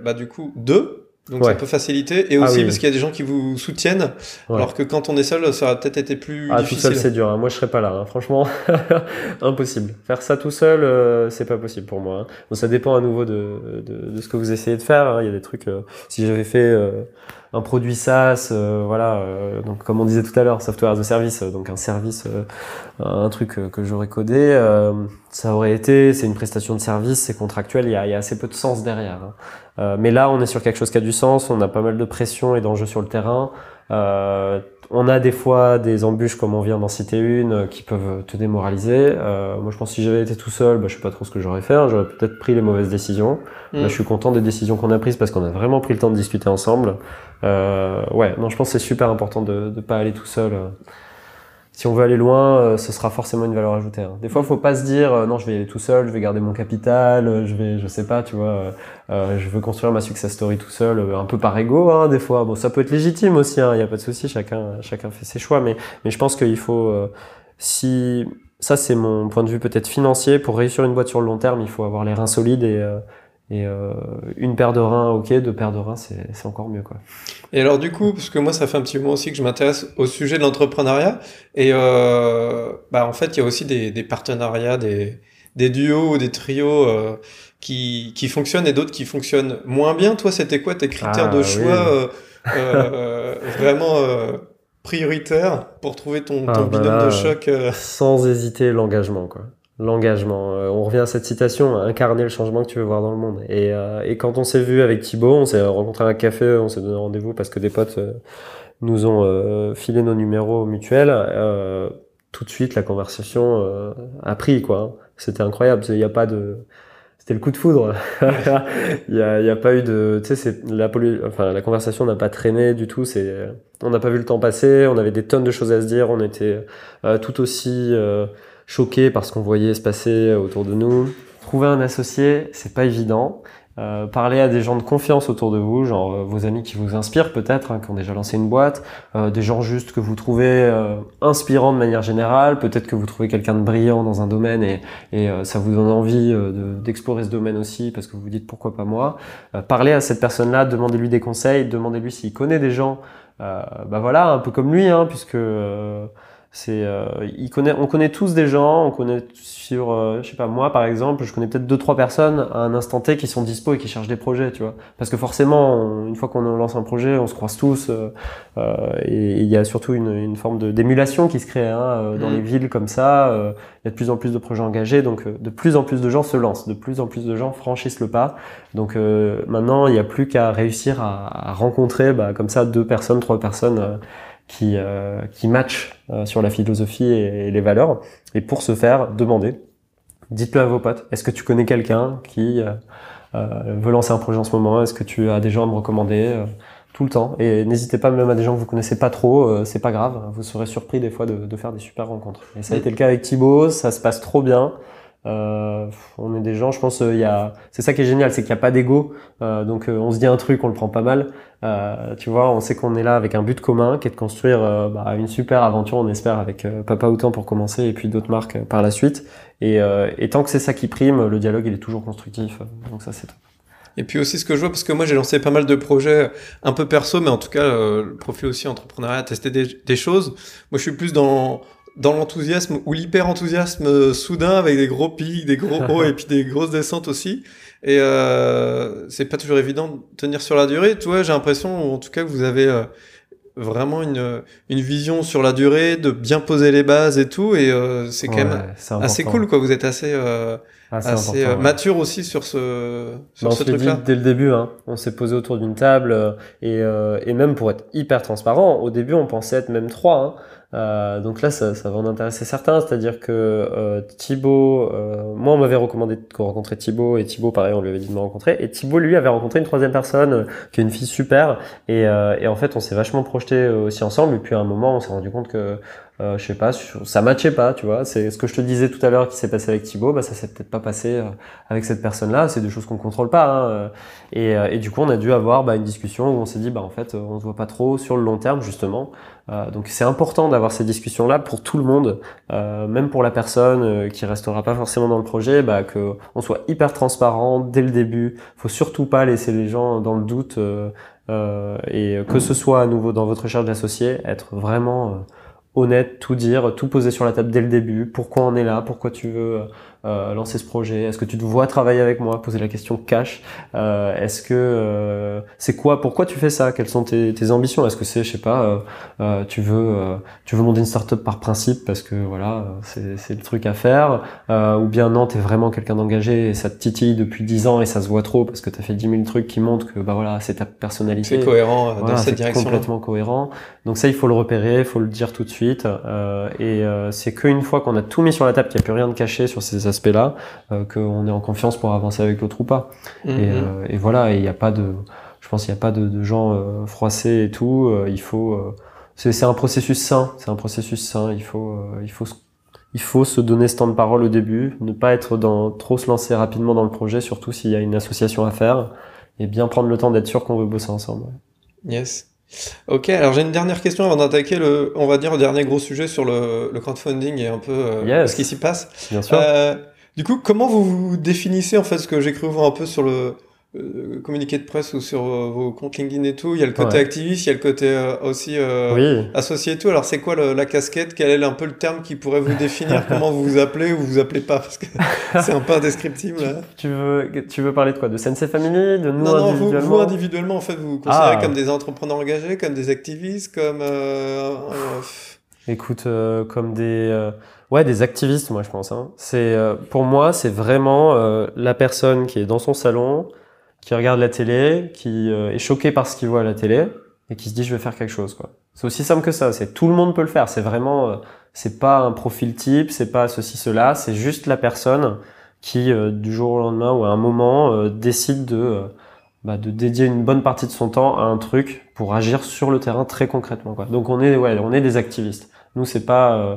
bah, du coup deux. Donc ça peut faciliter. Et Ah aussi oui, parce qu'il y a des gens qui vous soutiennent. Ouais. Alors que quand on est seul, ça aurait peut-être été plus Ah, tout difficile. seul, c'est dur. hein. Moi, je serais pas là. hein. Franchement, impossible. Faire ça tout seul, euh, c'est pas possible pour moi. hein. Bon, ça dépend à nouveau de, de, de ce que vous essayez de faire. hein. Il y a des trucs. euh, si j'avais fait euh, un produit SaaS, euh, voilà, euh, donc comme on disait tout à l'heure, software as a service, euh, donc un service, euh, un truc que j'aurais codé, euh, ça aurait été, c'est une prestation de service, c'est contractuel. Il y a, il y a assez peu de sens derrière. hein. Euh, mais là, on est sur quelque chose qui a du sens. On a pas mal de pression et d'enjeux sur le terrain. Euh, on a des fois des embûches, comme on vient d'en citer une, qui peuvent te démoraliser. Euh, moi, je pense que si j'avais été tout seul, bah, je sais pas trop ce que j'aurais fait. hein. J'aurais peut-être pris les mauvaises décisions. Mm. Là, je suis content des décisions qu'on a prises parce qu'on a vraiment pris le temps de discuter ensemble. Euh, ouais, non, je pense que c'est super important de ne pas aller tout seul. euh. Si on veut aller loin, euh, ce sera forcément une valeur ajoutée. hein. Des fois, faut pas se dire non, je vais y aller tout seul, je vais garder mon capital, je vais, je sais pas, tu vois, euh, je veux construire ma success story tout seul, un peu par ego, hein, des fois. Bon, ça peut être légitime aussi, il y a pas de souci, chacun, chacun fait ses choix, mais, mais je pense qu'il faut, euh, si ça c'est mon point de vue peut-être financier, pour réussir une boîte sur le long terme, il faut avoir les reins solides et euh, et euh, une paire de reins, ok, deux paires de reins, c'est encore mieux, quoi. Et alors du coup, parce que moi ça fait un petit moment aussi que je m'intéresse au sujet de l'entrepreneuriat, et euh, bah en fait il y a aussi des, des partenariats, des, des duos ou des trios euh, qui, qui fonctionnent et d'autres qui fonctionnent moins bien. Toi c'était quoi tes critères Ah, de oui. choix euh, euh, vraiment euh, prioritaires pour trouver ton, ton Ah, binôme de choc Sans hésiter, l'engagement, quoi. L'engagement. Euh, on revient à cette citation, incarner le changement que tu veux voir dans le monde. Et, euh, et quand on s'est vu avec Thibaut, on s'est rencontré à un café, on s'est donné rendez-vous parce que des potes euh, nous ont euh, filé nos numéros mutuels. Euh, tout de suite, la conversation euh, a pris, quoi. C'était incroyable. Il n'y a pas de... C'était le coup de foudre. Il n'y a, a pas eu de... Tu sais, la, pollu- enfin, la conversation n'a pas traîné du tout. C'est, on n'a pas vu le temps passer. On avait des tonnes de choses à se dire. On était tout aussi choqués par ce qu'on voyait se passer autour de nous. Trouver un associé, c'est pas évident. Euh, parler à des gens de confiance autour de vous, genre euh, vos amis qui vous inspirent peut-être, hein, qui ont déjà lancé une boîte, euh, des gens juste que vous trouvez euh, inspirants de manière générale, peut-être que vous trouvez quelqu'un de brillant dans un domaine et, et euh, ça vous donne envie euh, de- d'explorer ce domaine aussi parce que vous vous dites pourquoi pas moi. Euh, parlez à cette personne-là, demandez-lui des conseils, demandez-lui s'il connaît des gens, euh, bah voilà, un peu comme lui, hein, puisque euh, c'est, euh, il connaît, on connaît tous des gens, on connaît sur, euh, je sais pas moi par exemple, je connais peut-être deux trois personnes à un instant T qui sont dispo et qui cherchent des projets, tu vois, parce que forcément, on- une fois qu'on lance un projet, on se croise tous, euh, euh, et il y a surtout une, une forme de d'émulation qui se crée hein, euh, dans Mm. les villes comme ça. euh, Il y a de plus en plus de projets engagés, donc euh, de plus en plus de gens se lancent, de plus en plus de gens franchissent le pas. Donc euh, maintenant, il n'y a plus qu'à réussir à, à rencontrer bah, comme ça deux personnes, trois personnes euh, qui, euh, qui matchent euh, sur la philosophie et, et les valeurs. Et pour ce faire, demandez. Dites-le à vos potes. Est-ce que tu connais quelqu'un qui euh, euh, veut lancer un projet en ce moment? Est-ce que tu as des gens à me recommander euh, tout le temps? Et n'hésitez pas même à des gens que vous connaissez pas trop, euh, c'est pas grave. Vous serez surpris des fois de, de faire des super rencontres. Et ça a Mm. été le cas avec Thibaut. Ça se passe trop bien. Euh, on est des gens, je pense, euh, il y a, c'est ça qui est génial, c'est qu'il n'y a pas d'ego. Euh, donc, euh, on se dit un truc, on le prend pas mal. Euh, tu vois, on sait qu'on est là avec un but commun, qui est de construire bah, une super aventure, on espère, avec Papa Autant pour commencer, et puis d'autres marques par la suite. Et, et tant que c'est ça qui prime, le dialogue il est toujours constructif. Donc ça, c'est top. Et puis aussi ce que je vois, parce que moi j'ai lancé pas mal de projets un peu perso, mais en tout cas le profil aussi entrepreneuriat, tester des choses. Moi je suis plus dans dans l'enthousiasme ou l'hyper enthousiasme euh, soudain avec des gros pics, des gros hauts et puis des grosses descentes aussi. Et euh, c'est pas toujours évident de tenir sur la durée. Tu vois, j'ai l'impression, en tout cas, que vous avez euh, vraiment une une vision sur la durée, de bien poser les bases et tout. Et euh, c'est quand même Ouais, assez cool, quoi. Vous êtes assez euh, Ah, assez ouais. mature aussi sur ce sur Bah, ce truc-là. dès le début, hein. on s'est posé autour d'une table et, euh, et même pour être hyper transparent, au début on pensait être même trois. Hein. Euh, donc là ça, ça va en intéresser certains, c'est-à-dire que euh, Thibaut, euh, moi on m'avait recommandé de rencontrer Thibaut et Thibaut pareil on lui avait dit de me rencontrer et Thibaut lui avait rencontré une troisième personne euh, qui est une fille super et, et en fait on s'est vachement projeté aussi ensemble et puis à un moment on s'est rendu compte que euh, je sais pas, ça matchait pas, tu vois. C'est ce que je te disais tout à l'heure qui s'est passé avec Thibaut, bah ça s'est peut-être pas passé euh, avec cette personne-là. C'est des choses qu'on contrôle pas. Hein. euh. Et, euh, et du coup, on a dû avoir bah, une discussion où on s'est dit, bah en fait, on se voit pas trop sur le long terme justement. Donc c'est important d'avoir ces discussions-là pour tout le monde, même pour la personne qui restera pas forcément dans le projet, bah que on soit hyper transparent dès le début. Faut surtout pas laisser les gens dans le doute. et que ce soit à nouveau dans votre recherche d'associé, être vraiment honnête, tout dire, tout poser sur la table dès le début. Pourquoi on est là Pourquoi tu veux euh, lancer ce projet Est-ce que tu te vois travailler avec moi? Poser la question cash. Euh, Est-ce que euh, c'est quoi Pourquoi tu fais ça? Quelles sont tes, tes ambitions? Est-ce que c'est, je sais pas, euh, euh, tu veux euh, tu veux monter une startup par principe parce que voilà, c'est le truc à faire Ou bien non, t'es vraiment quelqu'un d'engagé et ça te titille depuis 10 ans et ça se voit trop parce que t'as fait 10 000 trucs qui montrent que bah voilà, c'est ta personnalité. C'est cohérent dans cette direction. Complètement cohérent. Donc ça, il faut le repérer, il faut le dire tout de suite. et c'est qu'une fois qu'on a tout mis sur la table, qu'il n'y a plus rien de caché sur ces aspect-là, euh, qu'on est en confiance pour avancer avec l'autre ou pas. Et, Mhm. euh, et voilà, il n'y a pas de, je pense qu'il n'y a pas de, de gens euh, froissés et tout. il faut, c'est un processus sain. C'est un processus sain. Il faut, il faut, se- il faut se donner ce temps de parole au début, ne pas être dans, trop se lancer rapidement dans le projet, surtout s'il y a une association à faire, et bien prendre le temps d'être sûr qu'on veut bosser ensemble. Yes. Ok, alors j'ai une dernière question avant d'attaquer le, on va dire, le dernier gros sujet sur le, le crowdfunding et un peu euh, Yes. ce qui s'y passe. Bien sûr. Euh, du coup, comment vous vous définissez en fait ce que j'ai cru voir un peu sur le euh, communiqué de presse ou sur euh, vos comptes LinkedIn et tout Il y a le côté Ouais. activiste, il y a le côté euh, aussi euh, oui. associé et tout. Alors c'est quoi le- la casquette? Quel est un peu le terme qui pourrait vous définir? Comment vous vous appelez ou vous vous appelez pas? Parce que c'est un peu indescriptible. là. Tu veux, tu veux parler de quoi? De Sensei Family? De nous Non, non, vous, individuellement? vous individuellement, en fait, vous vous considérez Ah. comme des entrepreneurs engagés, comme des activistes, comme... euh, euh, Écoute, euh, comme des, euh, ouais, des activistes, moi je pense. Hein. C'est, euh, pour moi, c'est vraiment euh, la personne qui est dans son salon, qui regarde la télé, qui euh, est choqué par ce qu'il voit à la télé et qui se dit je vais faire quelque chose. Quoi. C'est aussi simple que ça. C'est tout le monde peut le faire. C'est vraiment, euh, c'est pas un profil type, c'est pas ceci cela. C'est juste la personne qui euh, du jour au lendemain ou à un moment euh, décide de euh, bah, de dédier une bonne partie de son temps à un truc pour agir sur le terrain très concrètement. Quoi. Donc on est, ouais, on est des activistes. Nous, c'est pas, euh,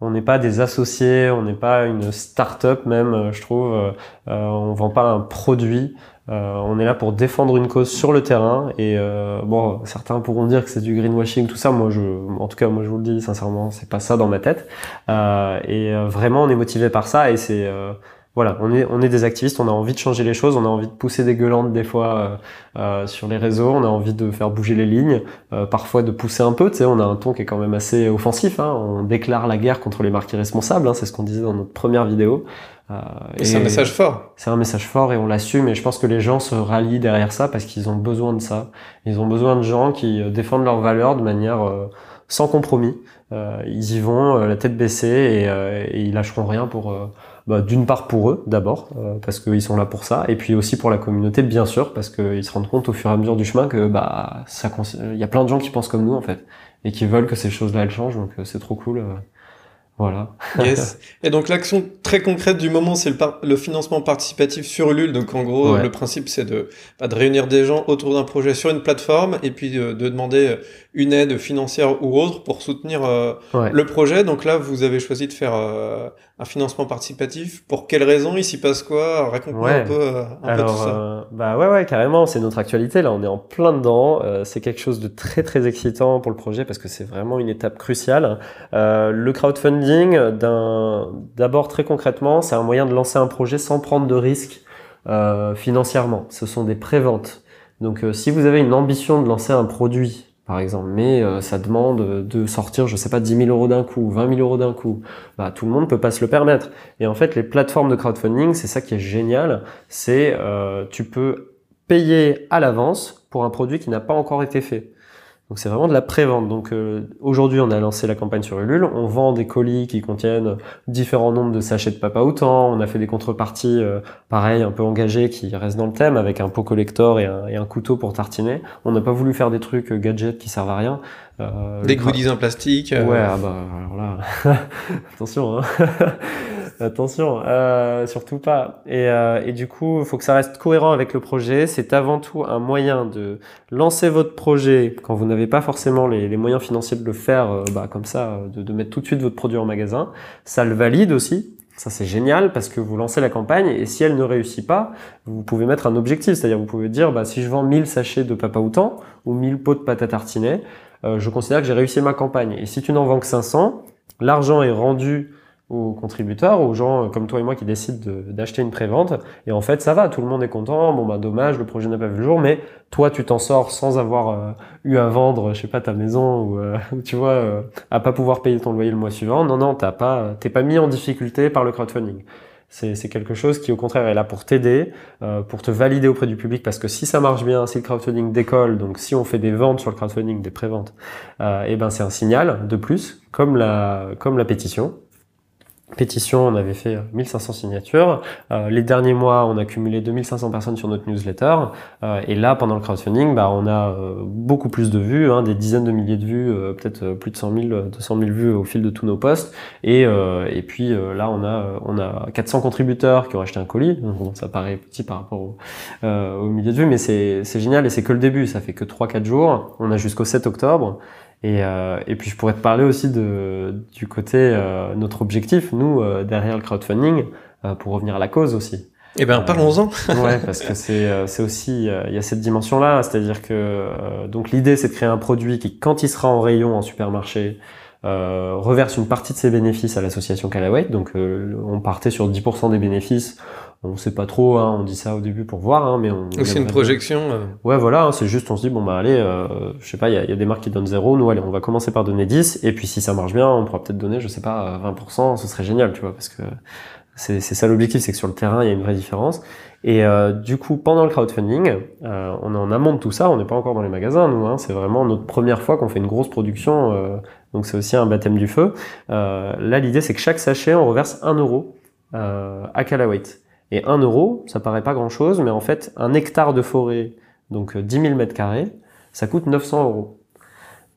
on n'est pas des associés, on n'est pas une start-up même, je trouve. Euh, on vend pas un produit. Euh, on est là pour défendre une cause sur le terrain. Et euh, bon, certains pourront dire que c'est du greenwashing, tout ça. Moi, je, en tout cas, moi, je vous le dis sincèrement, c'est pas ça dans ma tête. Euh, et vraiment, on est motivé par ça. Et c'est voilà, on est, on est des activistes, on a envie de changer les choses, on a envie de pousser des gueulantes des fois euh, euh, sur les réseaux, on a envie de faire bouger les lignes, euh, parfois de pousser un peu, tu sais, on a un ton qui est quand même assez offensif, hein, on déclare la guerre contre les marques irresponsables, hein, c'est ce qu'on disait dans notre première vidéo. Euh, et c'est un message fort. C'est un message fort et on l'assume et je pense que les gens se rallient derrière ça parce qu'ils ont besoin de ça. Ils ont besoin de gens qui euh, défendent leurs valeurs de manière euh, sans compromis. Euh, ils y vont euh, la tête baissée et, euh, et ils lâcheront rien pour euh, bah, d'une part pour eux d'abord euh, parce qu'ils sont là pour ça et puis aussi pour la communauté bien sûr parce qu'ils se rendent compte au fur et à mesure du chemin que bah ça il y a plein de gens qui pensent comme nous en fait et qui veulent que ces choses-là elles changent donc euh, c'est trop cool euh, voilà Yes. Et donc l'action très concrète du moment, c'est le, financement participatif sur Ulule. Donc en gros, Ouais. le principe, c'est de, bah, de réunir des gens autour d'un projet sur une plateforme et puis de, de demander une aide financière ou autre pour soutenir euh, ouais. le projet. Donc là, vous avez choisi de faire euh, un financement participatif. Pour quelles raisons Il s'y passe quoi? Raconte-moi Ouais. un peu, euh, un peu tout ça. euh, bah ouais, ouais, carrément, c'est notre actualité. Là, on est en plein dedans. Euh, c'est quelque chose de très, très excitant pour le projet parce que c'est vraiment une étape cruciale. Euh, le crowdfunding, d'abord très concrètement, c'est un moyen de lancer un projet sans prendre de risques euh, financièrement. Ce sont des préventes. Donc, si vous avez une ambition de lancer un produit, par exemple, mais euh, ça demande de sortir, je sais pas, 10 000 euros d'un coup, 20 000 euros d'un coup, bah, tout le monde peut pas se le permettre. Et en fait, les plateformes de crowdfunding, c'est ça qui est génial, c'est euh, tu peux payer à l'avance pour un produit qui n'a pas encore été fait. Donc c'est vraiment de la pré-vente. Donc euh, aujourd'hui, on a lancé la campagne sur Ulule. On vend des colis qui contiennent différents nombres de sachets de papa autant. On a fait des contreparties, euh, pareil, un peu engagées, qui restent dans le thème, avec un pot collector et un, et un couteau pour tartiner. On n'a pas voulu faire des trucs euh, gadgets qui servent à rien. Euh, Des goodies en plastique. Ouais, ah bah alors là, attention, hein. attention, euh, surtout pas. Et, euh, et du coup, il faut que ça reste cohérent avec le projet. C'est avant tout un moyen de lancer votre projet quand vous n'avez pas forcément les, moyens financiers de le faire, euh, bah, comme ça, euh, de, de mettre tout de suite votre produit en magasin. Ça le valide aussi. Ça c'est génial parce que vous lancez la campagne et si elle ne réussit pas, vous pouvez mettre un objectif, c'est-à-dire vous pouvez dire bah, si je vends 1000 sachets de papa outan ou 1000 pots de pâte à tartiner, euh, je considère que j'ai réussi ma campagne. Et si tu n'en vends que 500, l'argent est rendu aux contributeurs, aux gens comme toi et moi qui décident d'acheter une prévente. Et en fait, ça va, tout le monde est content. Bon, bah, dommage, le projet n'a pas vu le jour, mais toi, tu t'en sors sans avoir euh, eu à vendre, je sais pas, ta maison ou, euh, tu vois, euh, à pas pouvoir payer ton loyer le mois suivant. Non, non, t'as pas, t'es pas mis en difficulté par le crowdfunding. C'est quelque chose qui, au contraire, est là pour t'aider, euh, pour te valider auprès du public, parce que si ça marche bien, si le crowdfunding décolle, donc si on fait des ventes sur le crowdfunding, des préventes, euh, et eh ben c'est un signal de plus, comme la comme la pétition pétition, on avait fait 1500 signatures. Euh, les derniers mois, on a cumulé 2500 personnes sur notre newsletter. Euh, et là, pendant le crowdfunding, bah, on a euh, beaucoup plus de vues, hein, des dizaines de milliers de vues, euh, peut-être plus de 100 000, 200 000 vues au fil de tous nos posts. Et, et puis là, on a, on a 400 contributeurs qui ont acheté un colis. Donc, ça paraît petit par rapport au, au milliers de vues, mais c'est génial et c'est que le début. Ça fait que 3-4 jours. On a jusqu'au 7 octobre. Et, euh, et, puis je pourrais te parler aussi de, du côté, euh, notre objectif, nous, euh, derrière le crowdfunding, euh, pour revenir à la cause aussi. Eh ben, parlons-en. ouais, parce que c'est c'est aussi il y a cette dimension-là, c'est-à-dire que donc l'idée c'est de créer un produit qui, quand il sera en rayon en supermarché, reverse une partie de ses bénéfices à l'association Calaway. Donc on partait sur 10% des bénéfices on sait pas trop, hein, on dit ça au début pour voir, hein, mais on. C'est une projection. Euh. Ouais, voilà, hein, c'est juste, on se dit bon bah allez, euh, je sais pas, il y a, y a, des marques qui donnent zéro, nous allez, on va commencer par donner 10, et puis si ça marche bien, on pourra peut-être donner, je sais pas, 20%, ce serait génial, tu vois, parce que c'est ça l'objectif, c'est que sur le terrain il y a une vraie différence. Et euh, du coup, pendant le crowdfunding, euh, on est en amont de tout ça, on n'est pas encore dans les magasins, nous, hein, c'est vraiment notre première fois qu'on fait une grosse production, euh, donc c'est aussi un baptême du feu. là, l'idée c'est que chaque sachet, on reverse 1 euro à Calawate. Et 1 euro, ça paraît pas grand chose, mais en fait, un hectare de forêt, donc 10 000 mètres carrés, ça coûte 900 euros.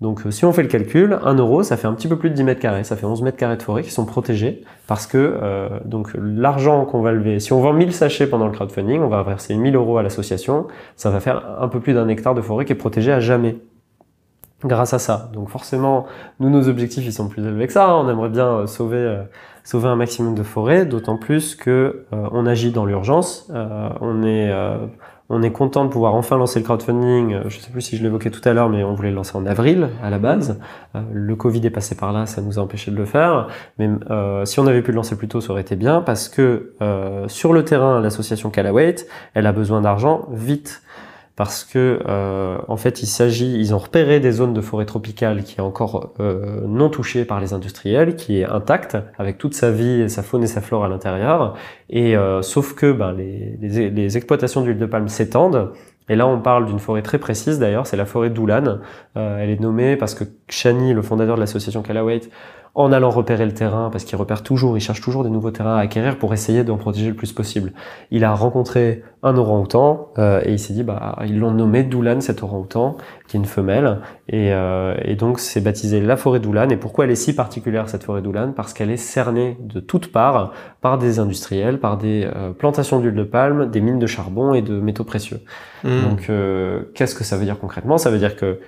Donc euh, si on fait le calcul, 1 euro, ça fait un petit peu plus de 10 mètres carrés, ça fait 11 mètres carrés de forêt qui sont protégés parce que euh, donc l'argent qu'on va lever, si on vend 1000 sachets pendant le crowdfunding, on va verser 1000 euros à l'association, ça va faire un peu plus d'un hectare de forêt qui est protégé à jamais grâce à ça. Donc forcément, nous, nos objectifs, ils sont plus élevés que ça. Hein. On aimerait bien euh, sauver, euh, sauver un maximum de forêts, d'autant plus que euh, on agit dans l'urgence. on est on est content de pouvoir enfin lancer le crowdfunding. Je sais plus si je l'évoquais tout à l'heure, mais on voulait le lancer en avril à la base. le Covid est passé par là, ça nous a empêché de le faire. Mais si on avait pu le lancer plus tôt, ça aurait été bien parce que sur le terrain, l'association Calawait, elle a besoin d'argent vite parce que euh, en fait il s'agit, ils ont repéré des zones de forêt tropicale qui est encore euh, non touchée par les industriels, qui est intacte avec toute sa vie, sa faune et sa flore à l'intérieur, et euh, sauf que ben, les, exploitations d'huile de palme s'étendent. Et là, on parle d'une forêt très précise d'ailleurs, c'est la forêt d'Oulan. Elle est nommée parce que Chani, le fondateur de l'association Calawait, en allant repérer le terrain, parce qu'il repère toujours, il cherche toujours des nouveaux terrains à acquérir pour essayer d'en protéger le plus possible. Il a rencontré un orang-outan euh, et il s'est dit, bah, ils l'ont nommé Doulan, cet orang-outan, qui est une femelle, et, euh, et donc c'est baptisé la forêt d'Oulan. Et pourquoi elle est si particulière cette forêt d'Oulan? Parce qu'elle est cernée de toutes parts par des industriels, par des euh, plantations d'huile de palme, des mines de charbon et de métaux précieux. Mmh. Donc, euh, qu'est-ce que ça veut dire concrètement? Ça veut dire que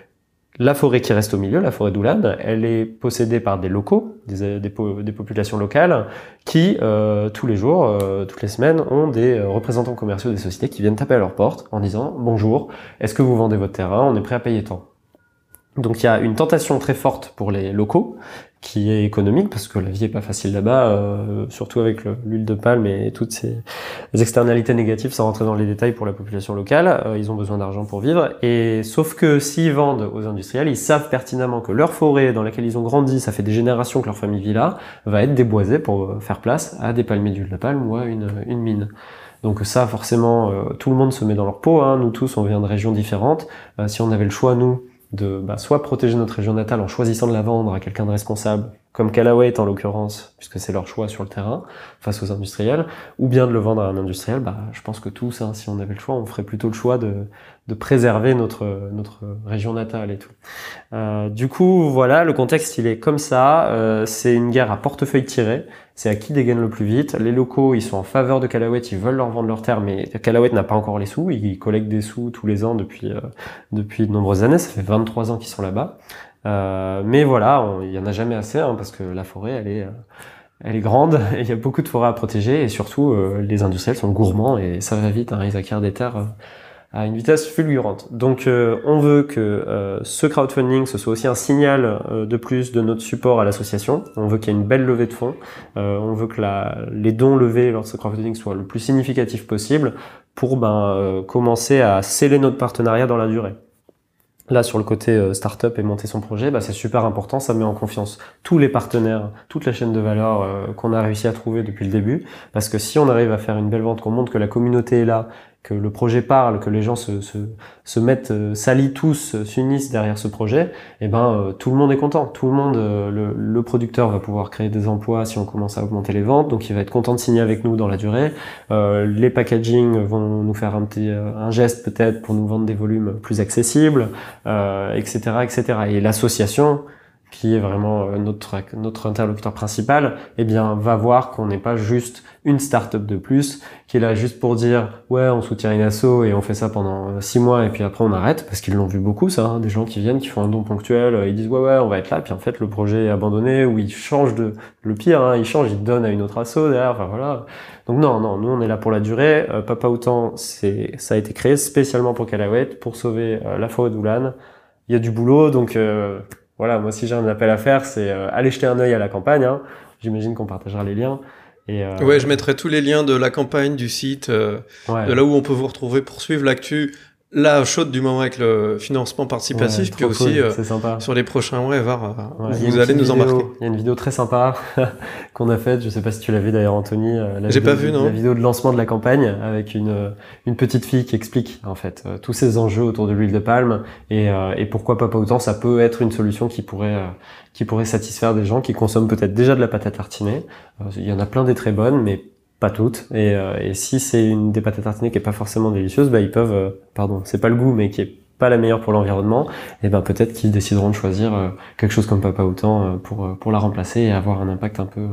la forêt qui reste au milieu, la forêt d'Oulad, elle est possédée par des locaux, des populations locales, qui euh, tous les jours, euh, toutes les semaines, ont des euh, représentants commerciaux des sociétés qui viennent taper à leur porte en disant bonjour, est-ce que vous vendez votre terrain? On est prêt à payer tant. Donc il y a une tentation très forte pour les locaux qui est économique parce que la vie est pas facile là-bas, euh, surtout avec l'huile de palme et toutes ces externalités négatives sans rentrer dans les détails pour la population locale. Euh, ils ont besoin d'argent pour vivre et sauf que s'ils vendent aux industriels, ils savent pertinemment que leur forêt dans laquelle ils ont grandi, ça fait des générations que leur famille vit là, va être déboisée pour faire place à des palmiers d'huile de palme ou à une, une mine. Donc ça, forcément, euh, tout le monde se met dans leur peau. Hein. Nous tous, on vient de régions différentes. si on avait le choix, nous, de bah, soit protéger notre région natale en choisissant de la vendre à quelqu'un de responsable, comme Callaway en l'occurrence, puisque c'est leur choix sur le terrain face aux industriels, ou bien de le vendre à un industriel, bah, je pense que tous, hein, si on avait le choix, on ferait plutôt le choix de, de préserver notre, notre région natale et tout. Euh, du coup, voilà, le contexte, il est comme ça. Euh, c'est une guerre à portefeuille tiré. C'est à qui dégaine le plus vite. Les locaux, ils sont en faveur de Callaway, ils veulent leur vendre leur terre, mais Callaway n'a pas encore les sous. Ils collectent des sous tous les ans depuis, euh, depuis de nombreuses années. Ça fait 23 ans qu'ils sont là-bas. Euh, mais voilà, il y en a jamais assez, hein, parce que la forêt, elle est... Euh, elle est grande il y a beaucoup de forêts à protéger et surtout les industriels sont gourmands et ça va vite, hein, ils acquièrent des terres à une vitesse fulgurante. Donc euh, on veut que euh, ce crowdfunding ce soit aussi un signal euh, de plus de notre support à l'association. On veut qu'il y ait une belle levée de fonds. on veut que les dons levés lors de ce crowdfunding soient le plus significatif possible pour ben, commencer à sceller notre partenariat dans la durée. Là, sur le côté startup et monter son projet, bah, c'est super important. Ça met en confiance tous les partenaires, toute la chaîne de valeur qu'on a réussi à trouver depuis le début. Parce que si on arrive à faire une belle vente, qu'on montre que la communauté est là que le projet parle, que les gens se, se, se mettent, euh, s'allient tous, euh, s'unissent derrière ce projet, et eh ben euh, tout le monde est content. Tout le monde, le, le, producteur va pouvoir créer des emplois si on commence à augmenter les ventes, donc il va être content de signer avec nous dans la durée. Les packaging vont nous faire un petit un geste peut-être pour nous vendre des volumes plus accessibles, etc., etc. Et l'association qui est vraiment euh, notre, notre interlocuteur principal, eh bien, va voir qu'on n'est pas juste une start-up de plus, qui est là juste pour dire, ouais, on soutient une asso et on fait ça pendant euh, six mois et puis après on arrête, parce qu'ils l'ont vu beaucoup, ça, hein, des gens qui viennent, qui font un don ponctuel, euh, ils disent, ouais, ouais, on va être là, puis en fait, le projet est abandonné, ou ils changent de, le pire, hein, ils changent, ils donnent à une autre asso derrière, enfin voilà. Donc non, non, nous on est là pour la durée. Papa Autant, c'est, ça a été créé spécialement pour Calawet, pour sauver la forêt d'Oulan. Il y a du boulot, donc voilà, moi si j'ai un appel à faire, c'est euh, aller jeter un œil à la campagne. Hein. J'imagine qu'on partagera les liens. Et euh... Ouais, je mettrai tous les liens de la campagne, du site, euh, de là où on peut vous retrouver pour suivre l'actu la chaude du moment avec le financement participatif, puis aussi euh, sur les prochains mois, voir euh, vous allez nous embarquer. Il y a une vidéo très sympa qu'on a faite, je sais pas si tu l'as vu d'ailleurs Anthony. Euh, J'ai pas vu non. La vidéo de lancement de la campagne avec une une petite fille qui explique en fait tous ces enjeux autour de l'huile de palme et, et pourquoi pas autant ça peut être une solution qui pourrait qui pourrait satisfaire des gens qui consomment peut-être déjà de la pâte à tartiner. Il y en a plein des très bonnes, mais pas toutes. Et, euh, et si c'est une des pâtes à qui est pas forcément délicieuse, bah ils peuvent, euh, pardon, c'est pas le goût, mais qui est pas la meilleure pour l'environnement, et ben peut-être qu'ils décideront de choisir euh, quelque chose comme Papa Autant pour pour la remplacer et avoir un impact un peu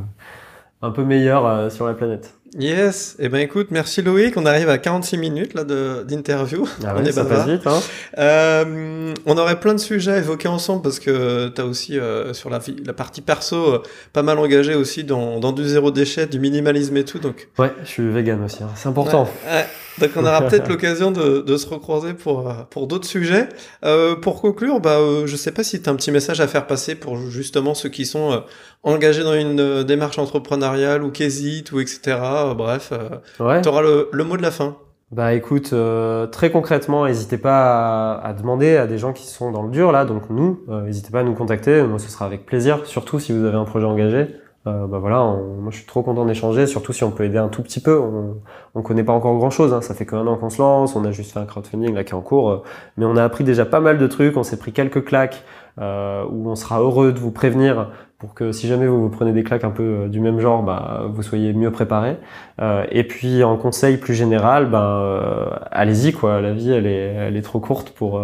un peu meilleur sur la planète. Yes, et eh ben écoute, merci Loïc, on arrive à 46 minutes là d'interview. Ah on est ça passe vite, hein euh, on aurait plein de sujets à évoquer ensemble parce que tu as aussi euh, sur la, la partie perso euh, pas mal engagé aussi dans, dans du zéro déchet, du minimalisme et tout. Donc ouais, je suis vegan aussi, hein. c'est important. Ouais, Donc on aura peut-être l'occasion de, de, se recroiser pour euh, pour d'autres sujets. Euh, pour conclure, bah je sais pas si tu as un petit message à faire passer pour justement ceux qui sont engagés dans une démarche entrepreneuriale ou qui hésitent ou etc. bref, ouais. tu auras le, le mot de la fin. Bah écoute, euh, très concrètement, n'hésitez pas à, demander à des gens qui sont dans le dur là, donc nous, euh, n'hésitez pas à nous contacter, moi ce sera avec plaisir, surtout si vous avez un projet engagé. Euh, bah voilà, moi je suis trop content d'échanger, surtout si on peut aider un tout petit peu. On, on connaît pas encore grand chose, hein. ça fait qu'un an qu'on se lance, on a juste fait un crowdfunding là qui est en cours, mais on a appris déjà pas mal de trucs, on s'est pris quelques claques où on sera heureux de vous prévenir pour que si jamais vous vous prenez des claques un peu euh, du même genre, bah, vous soyez mieux préparé. Euh, et puis en conseil plus général, ben euh, allez-y quoi. La vie elle est, elle est trop courte pour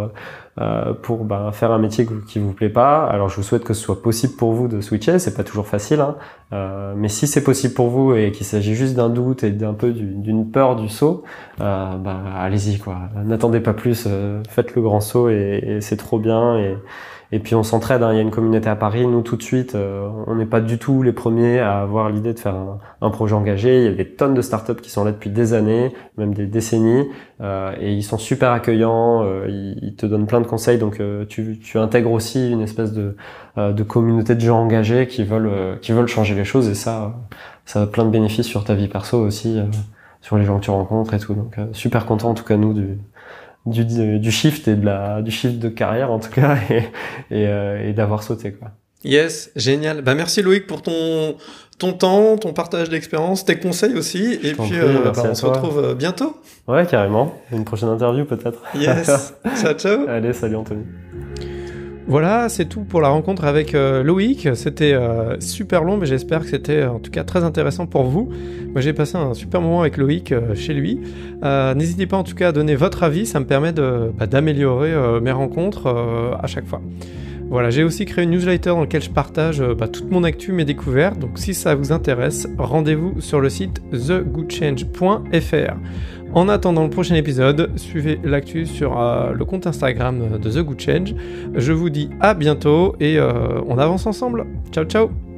euh, pour ben, faire un métier qui vous plaît pas. Alors je vous souhaite que ce soit possible pour vous de switcher. C'est pas toujours facile, hein. Mais si c'est possible pour vous et qu'il s'agit juste d'un doute et d'un peu d'une peur du saut, ben, allez-y quoi. N'attendez pas plus. faites le grand saut et, c'est trop bien et puis on s'entraide, hein. il y a une communauté à Paris, nous tout de suite, euh, on n'est pas du tout les premiers à avoir l'idée de faire un, projet engagé. Il y a des tonnes de startups qui sont là depuis des années, même des décennies, euh, et ils sont super accueillants, euh, ils, te donnent plein de conseils, donc tu, intègres aussi une espèce de, de communauté de gens engagés qui veulent, qui veulent changer les choses, et ça, ça a plein de bénéfices sur ta vie perso aussi, sur les gens que tu rencontres et tout. Donc super content en tout cas nous du du, du shift et de la du shift de carrière en tout cas et, et, euh, et d'avoir sauté quoi. Yes, génial. Bah merci Loïc pour ton ton temps, ton partage d'expérience, tes conseils aussi et puis euh, bah, on se retrouve euh, bientôt. Ouais, carrément. Une prochaine interview peut-être. Yes. ciao ciao. Allez, salut Anthony. Voilà, c'est tout pour la rencontre avec euh, Loïc. C'était euh, super long, mais j'espère que c'était en tout cas très intéressant pour vous. Moi, j'ai passé un super moment avec Loïc euh, chez lui. N'hésitez pas en tout cas à donner votre avis, ça me permet bah, d'améliorer mes rencontres à chaque fois. Voilà, j'ai aussi créé une newsletter dans laquelle je partage bah, toute mon actu, mes découvertes. Donc si ça vous intéresse, rendez-vous sur le site thegoodchange.fr. En attendant le prochain épisode, suivez l'actu sur euh, le compte Instagram de The Good Change. Je vous dis à bientôt et euh, on avance ensemble. Ciao ciao